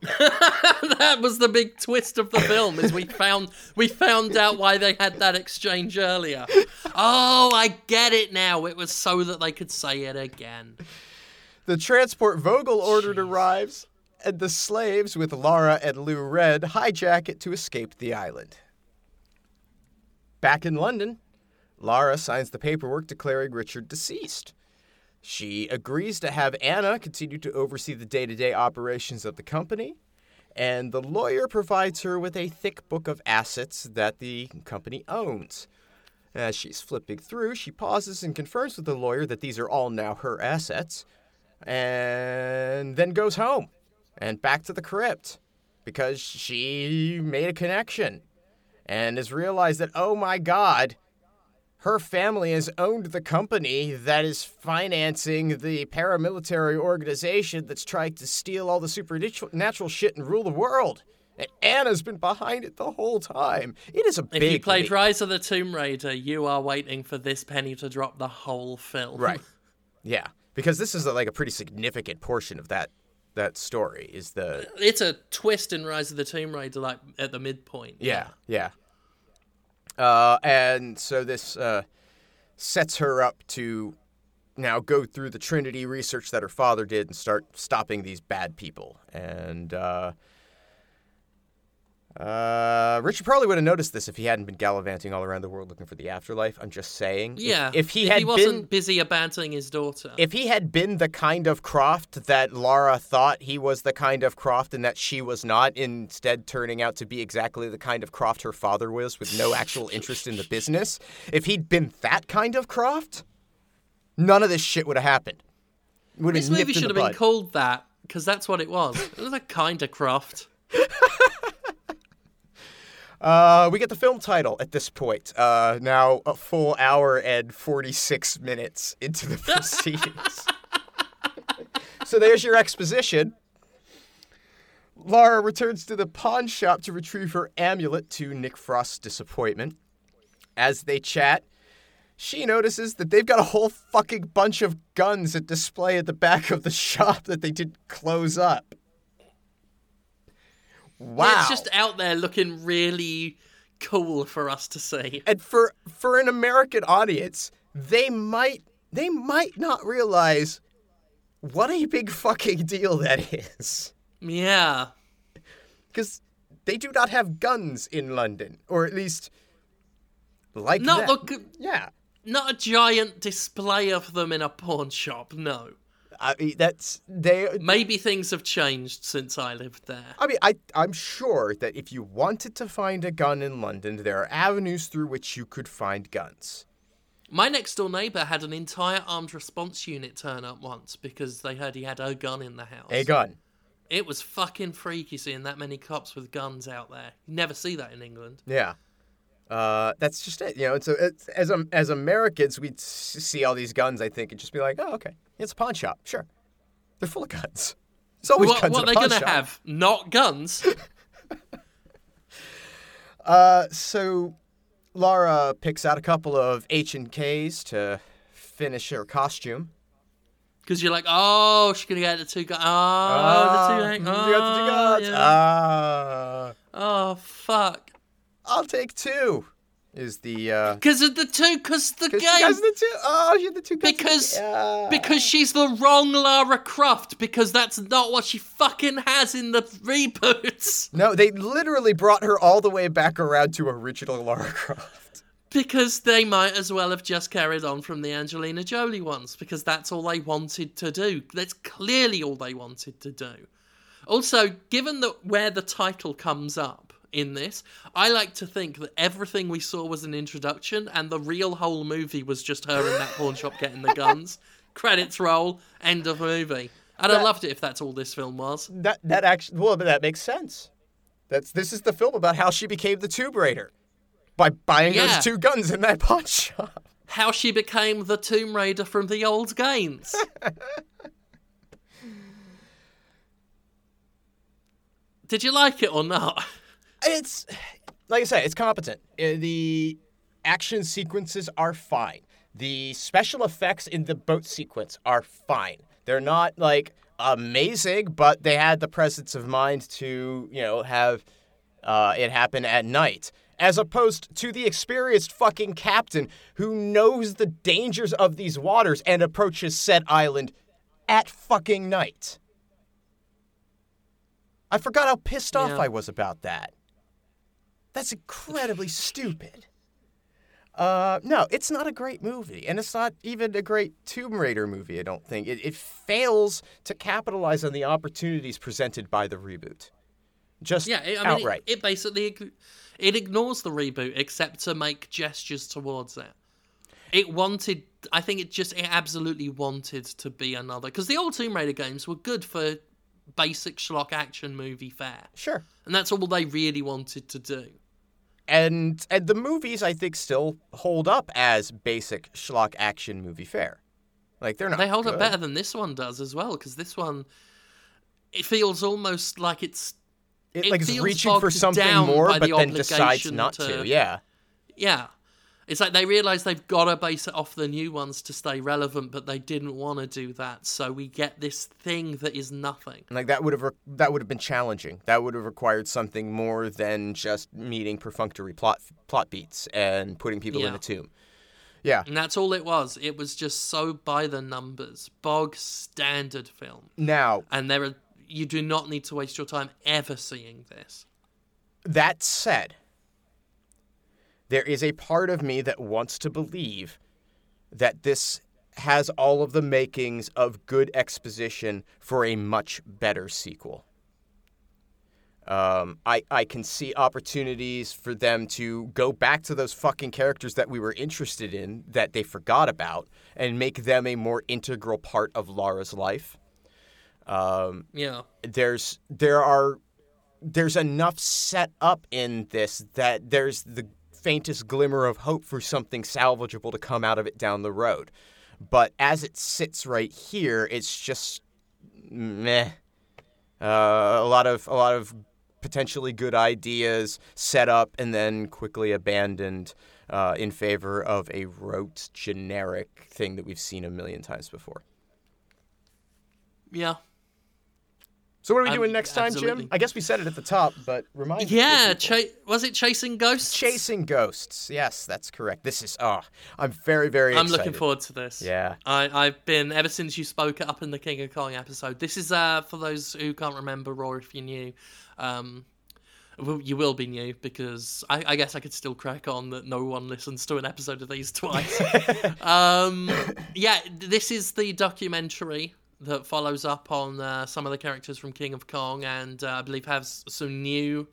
that was the big twist of the film is we found we found out why they had that exchange earlier. Oh, I get it now. It was so that they could say it again. The transport Vogel ordered arrives, and the slaves, with Lara and Lu Ren, hijack it to escape the island. Back in London, Lara signs the paperwork declaring Richard deceased. She agrees to have Anna continue to oversee the day to day operations of the company, and the lawyer provides her with a thick book of assets that the company owns. As she's flipping through, she pauses and confirms with the lawyer that these are all now her assets, and then goes home and back to the crypt because she made a connection and has realized that, oh my god, her family has owned the company that is financing the paramilitary organization that's trying to steal all the supernatural shit and rule the world. And Anna's been behind it the whole time. It is a If big If you played. Rise of the Tomb Raider, you are waiting for this penny to drop the whole film. Right. Yeah, because this is like a pretty significant portion of that that story is the It's a twist in Rise of the Tomb Raider, like at the midpoint. Yeah, yeah. Uh, and so this uh, sets her up to now go through the Trinity research that her father did and start stopping these bad people. And uh, uh, Richard probably would have noticed this if he hadn't been gallivanting all around the world looking for the afterlife. I'm just saying. Yeah. If, he had he wasn't been busy abandoning his daughter. if he had been the kind of Croft that Lara thought he was the kind of Croft and that she was not, instead turning out to be exactly the kind of Croft her father was with no actual interest in the business, if he'd been that kind of Croft, none of this shit would have happened. Would have this movie should have been called that because that's what it was. It was a kind of craft. Uh, we get the film title at this point. Uh, now a full hour and 46 minutes into the proceedings. so there's your exposition. Laura returns to the pawn shop to retrieve her amulet to Nick Frost's disappointment. As they chat, she notices that they've got a whole fucking bunch of guns at display at the back of the shop that they didn't close up. Wow. It's just out there looking really cool for us to see. and for for an American audience, they might they might not realize what a big fucking deal that is. Yeah. Because they do not have guns in London, or at least like Not that. look Yeah, not a giant display of them in a pawn shop, no. I mean that's they. Maybe things have changed since I lived there. I mean, I I'm sure that if you wanted to find a gun in London, there are avenues through which you could find guns. My next door neighbour had an entire armed response unit turn up once because they heard he had a gun in the house. A gun. It was fucking freaky seeing that many cops with guns out there. You never see that in England. Yeah. Uh, that's just it. You know, it's, a, it's as um, as Americans, we'd see all these guns. I think and just be like, oh, okay, it's a pawn shop. Sure, they're full of guns. There's always What, guns what are they going to have? Not guns. Uh, so Laura picks out a couple of H and K's to finish her costume. Because you're like, oh, she's going to get the two guns. Oh, Ah, the two you guns. got the two guns. yeah. Ah, Oh, fuck. I'll take two. Is the uh, Because of the two, because the game. are the two. Oh, you're the two. Because- Yeah. Because she's the wrong Lara Croft, because that's not what she fucking has in the reboots. no, they literally brought her all the way back around to original Lara Croft. Because they might as well have just carried on from the Angelina Jolie ones, because that's all they wanted to do. That's clearly all they wanted to do. Also, given that where the title comes up in this, I like to think that everything we saw was an introduction, and the real whole movie was just her in that pawn shop getting the guns. Credits roll, end of movie. And I That- loved it if that's all this film was. That that actually well, but that makes sense. That's this is the film about how she became the Tomb Raider by buying Yeah. those two guns in that pawn shop. How she became the Tomb Raider from the old games. Did you like it or not? It's like I said, it's competent. Uh, The action sequences are fine. The special effects in the boat sequence are fine. They're not like amazing, but they had the presence of mind to, you know, have uh, it happen at night. As opposed to the experienced fucking captain who knows the dangers of these waters and approaches said island at fucking night. I forgot how pissed off I was about that. That's incredibly stupid. Uh, no, it's not a great movie, and it's not even a great Tomb Raider movie. I don't think it, it fails to capitalize on the opportunities presented by the reboot. Just Yeah, it, I mean, outright. it, it basically it ignores the reboot except to make gestures towards it. It wanted, I think, it just it absolutely wanted to be another because the old Tomb Raider games were good for basic schlock action movie fare, sure. and that's all they really wanted to do. And and the movies I think still hold up as basic schlock action movie fare. Like they're not. They hold good. up better than this one does as well because this one it feels almost like it's It, it like it's feels reaching for something more, but the then decides not to. to- Yeah. Yeah. It's like they realize they've got to base it off the new ones to stay relevant, but they didn't want to do that. So we get this thing that is nothing. Like that would have re- that would have been challenging. That would have required something more than just meeting perfunctory plot plot beats and putting people in Yeah. a tomb. Yeah. And that's all it was. It was just so by the numbers, bog standard film. Now And there are you do not need to waste your time ever seeing this. that said, there is a part of me that wants to believe that this has all of the makings of good exposition for a much better sequel. Um, I, I can see opportunities for them to go back to those fucking characters that we were interested in that they forgot about and make them a more integral part of Lara's life. Um, Yeah. there's there are there's enough set up in this that there's the faintest glimmer of hope for something salvageable to come out of it down the road. But as it sits right here, it's just meh. Uh, a lot of a lot of potentially good ideas set up and then quickly abandoned uh, in favor of a rote generic thing that we've seen a million times before. Yeah. So what are we Um, doing next time, absolutely. Jim? I guess we said it at the top, but remind Yeah, the people. cha- was it Chasing Ghosts? chasing ghosts. Yes, that's correct. This is oh, I'm very very. I'm excited. looking forward to this. Yeah. I, I've been ever since you spoke it up in the King of Kong episode. This is uh for those who can't remember or if you're new, um, well, you will be new because I, I guess I could still crack on that no one listens to an episode of these twice. um, yeah, this is the documentary that follows up on uh, some of the characters from King of Kong and uh, I believe has some new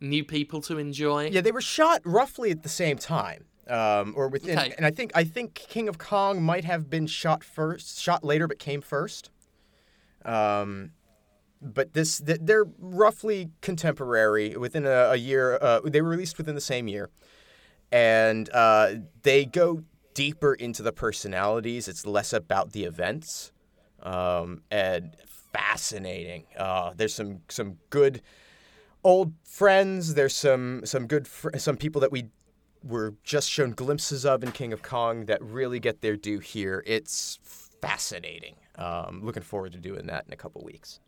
new people to enjoy. Yeah, they were shot roughly at the same time. Um, or within, Okay. and I think I think King of Kong might have been shot first, shot later, but came first. Um, but this they're roughly contemporary within a, a year. Uh, they were released within the same year, and uh, they go deeper into the personalities. It's less about the events, um, and fascinating. Uh, there's some some good old friends. There's some some good fr- some people that we were just shown glimpses of in King of Kong that really get their due here. It's fascinating. Um, looking forward to doing that in a couple weeks.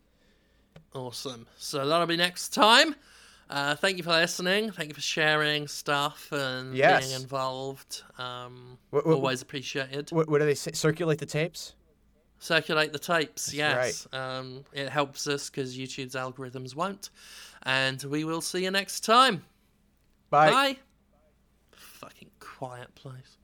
Awesome. So that'll be next time. Uh, thank you for listening. Thank you for sharing stuff and Yes. being involved. Um, Wh- wh- always appreciated. What, what do they say? Circulate the tapes. Circulate the tapes. yes. Um, it helps us because YouTube's algorithms won't. And we will see you next time. Bye. Bye. Fucking quiet place.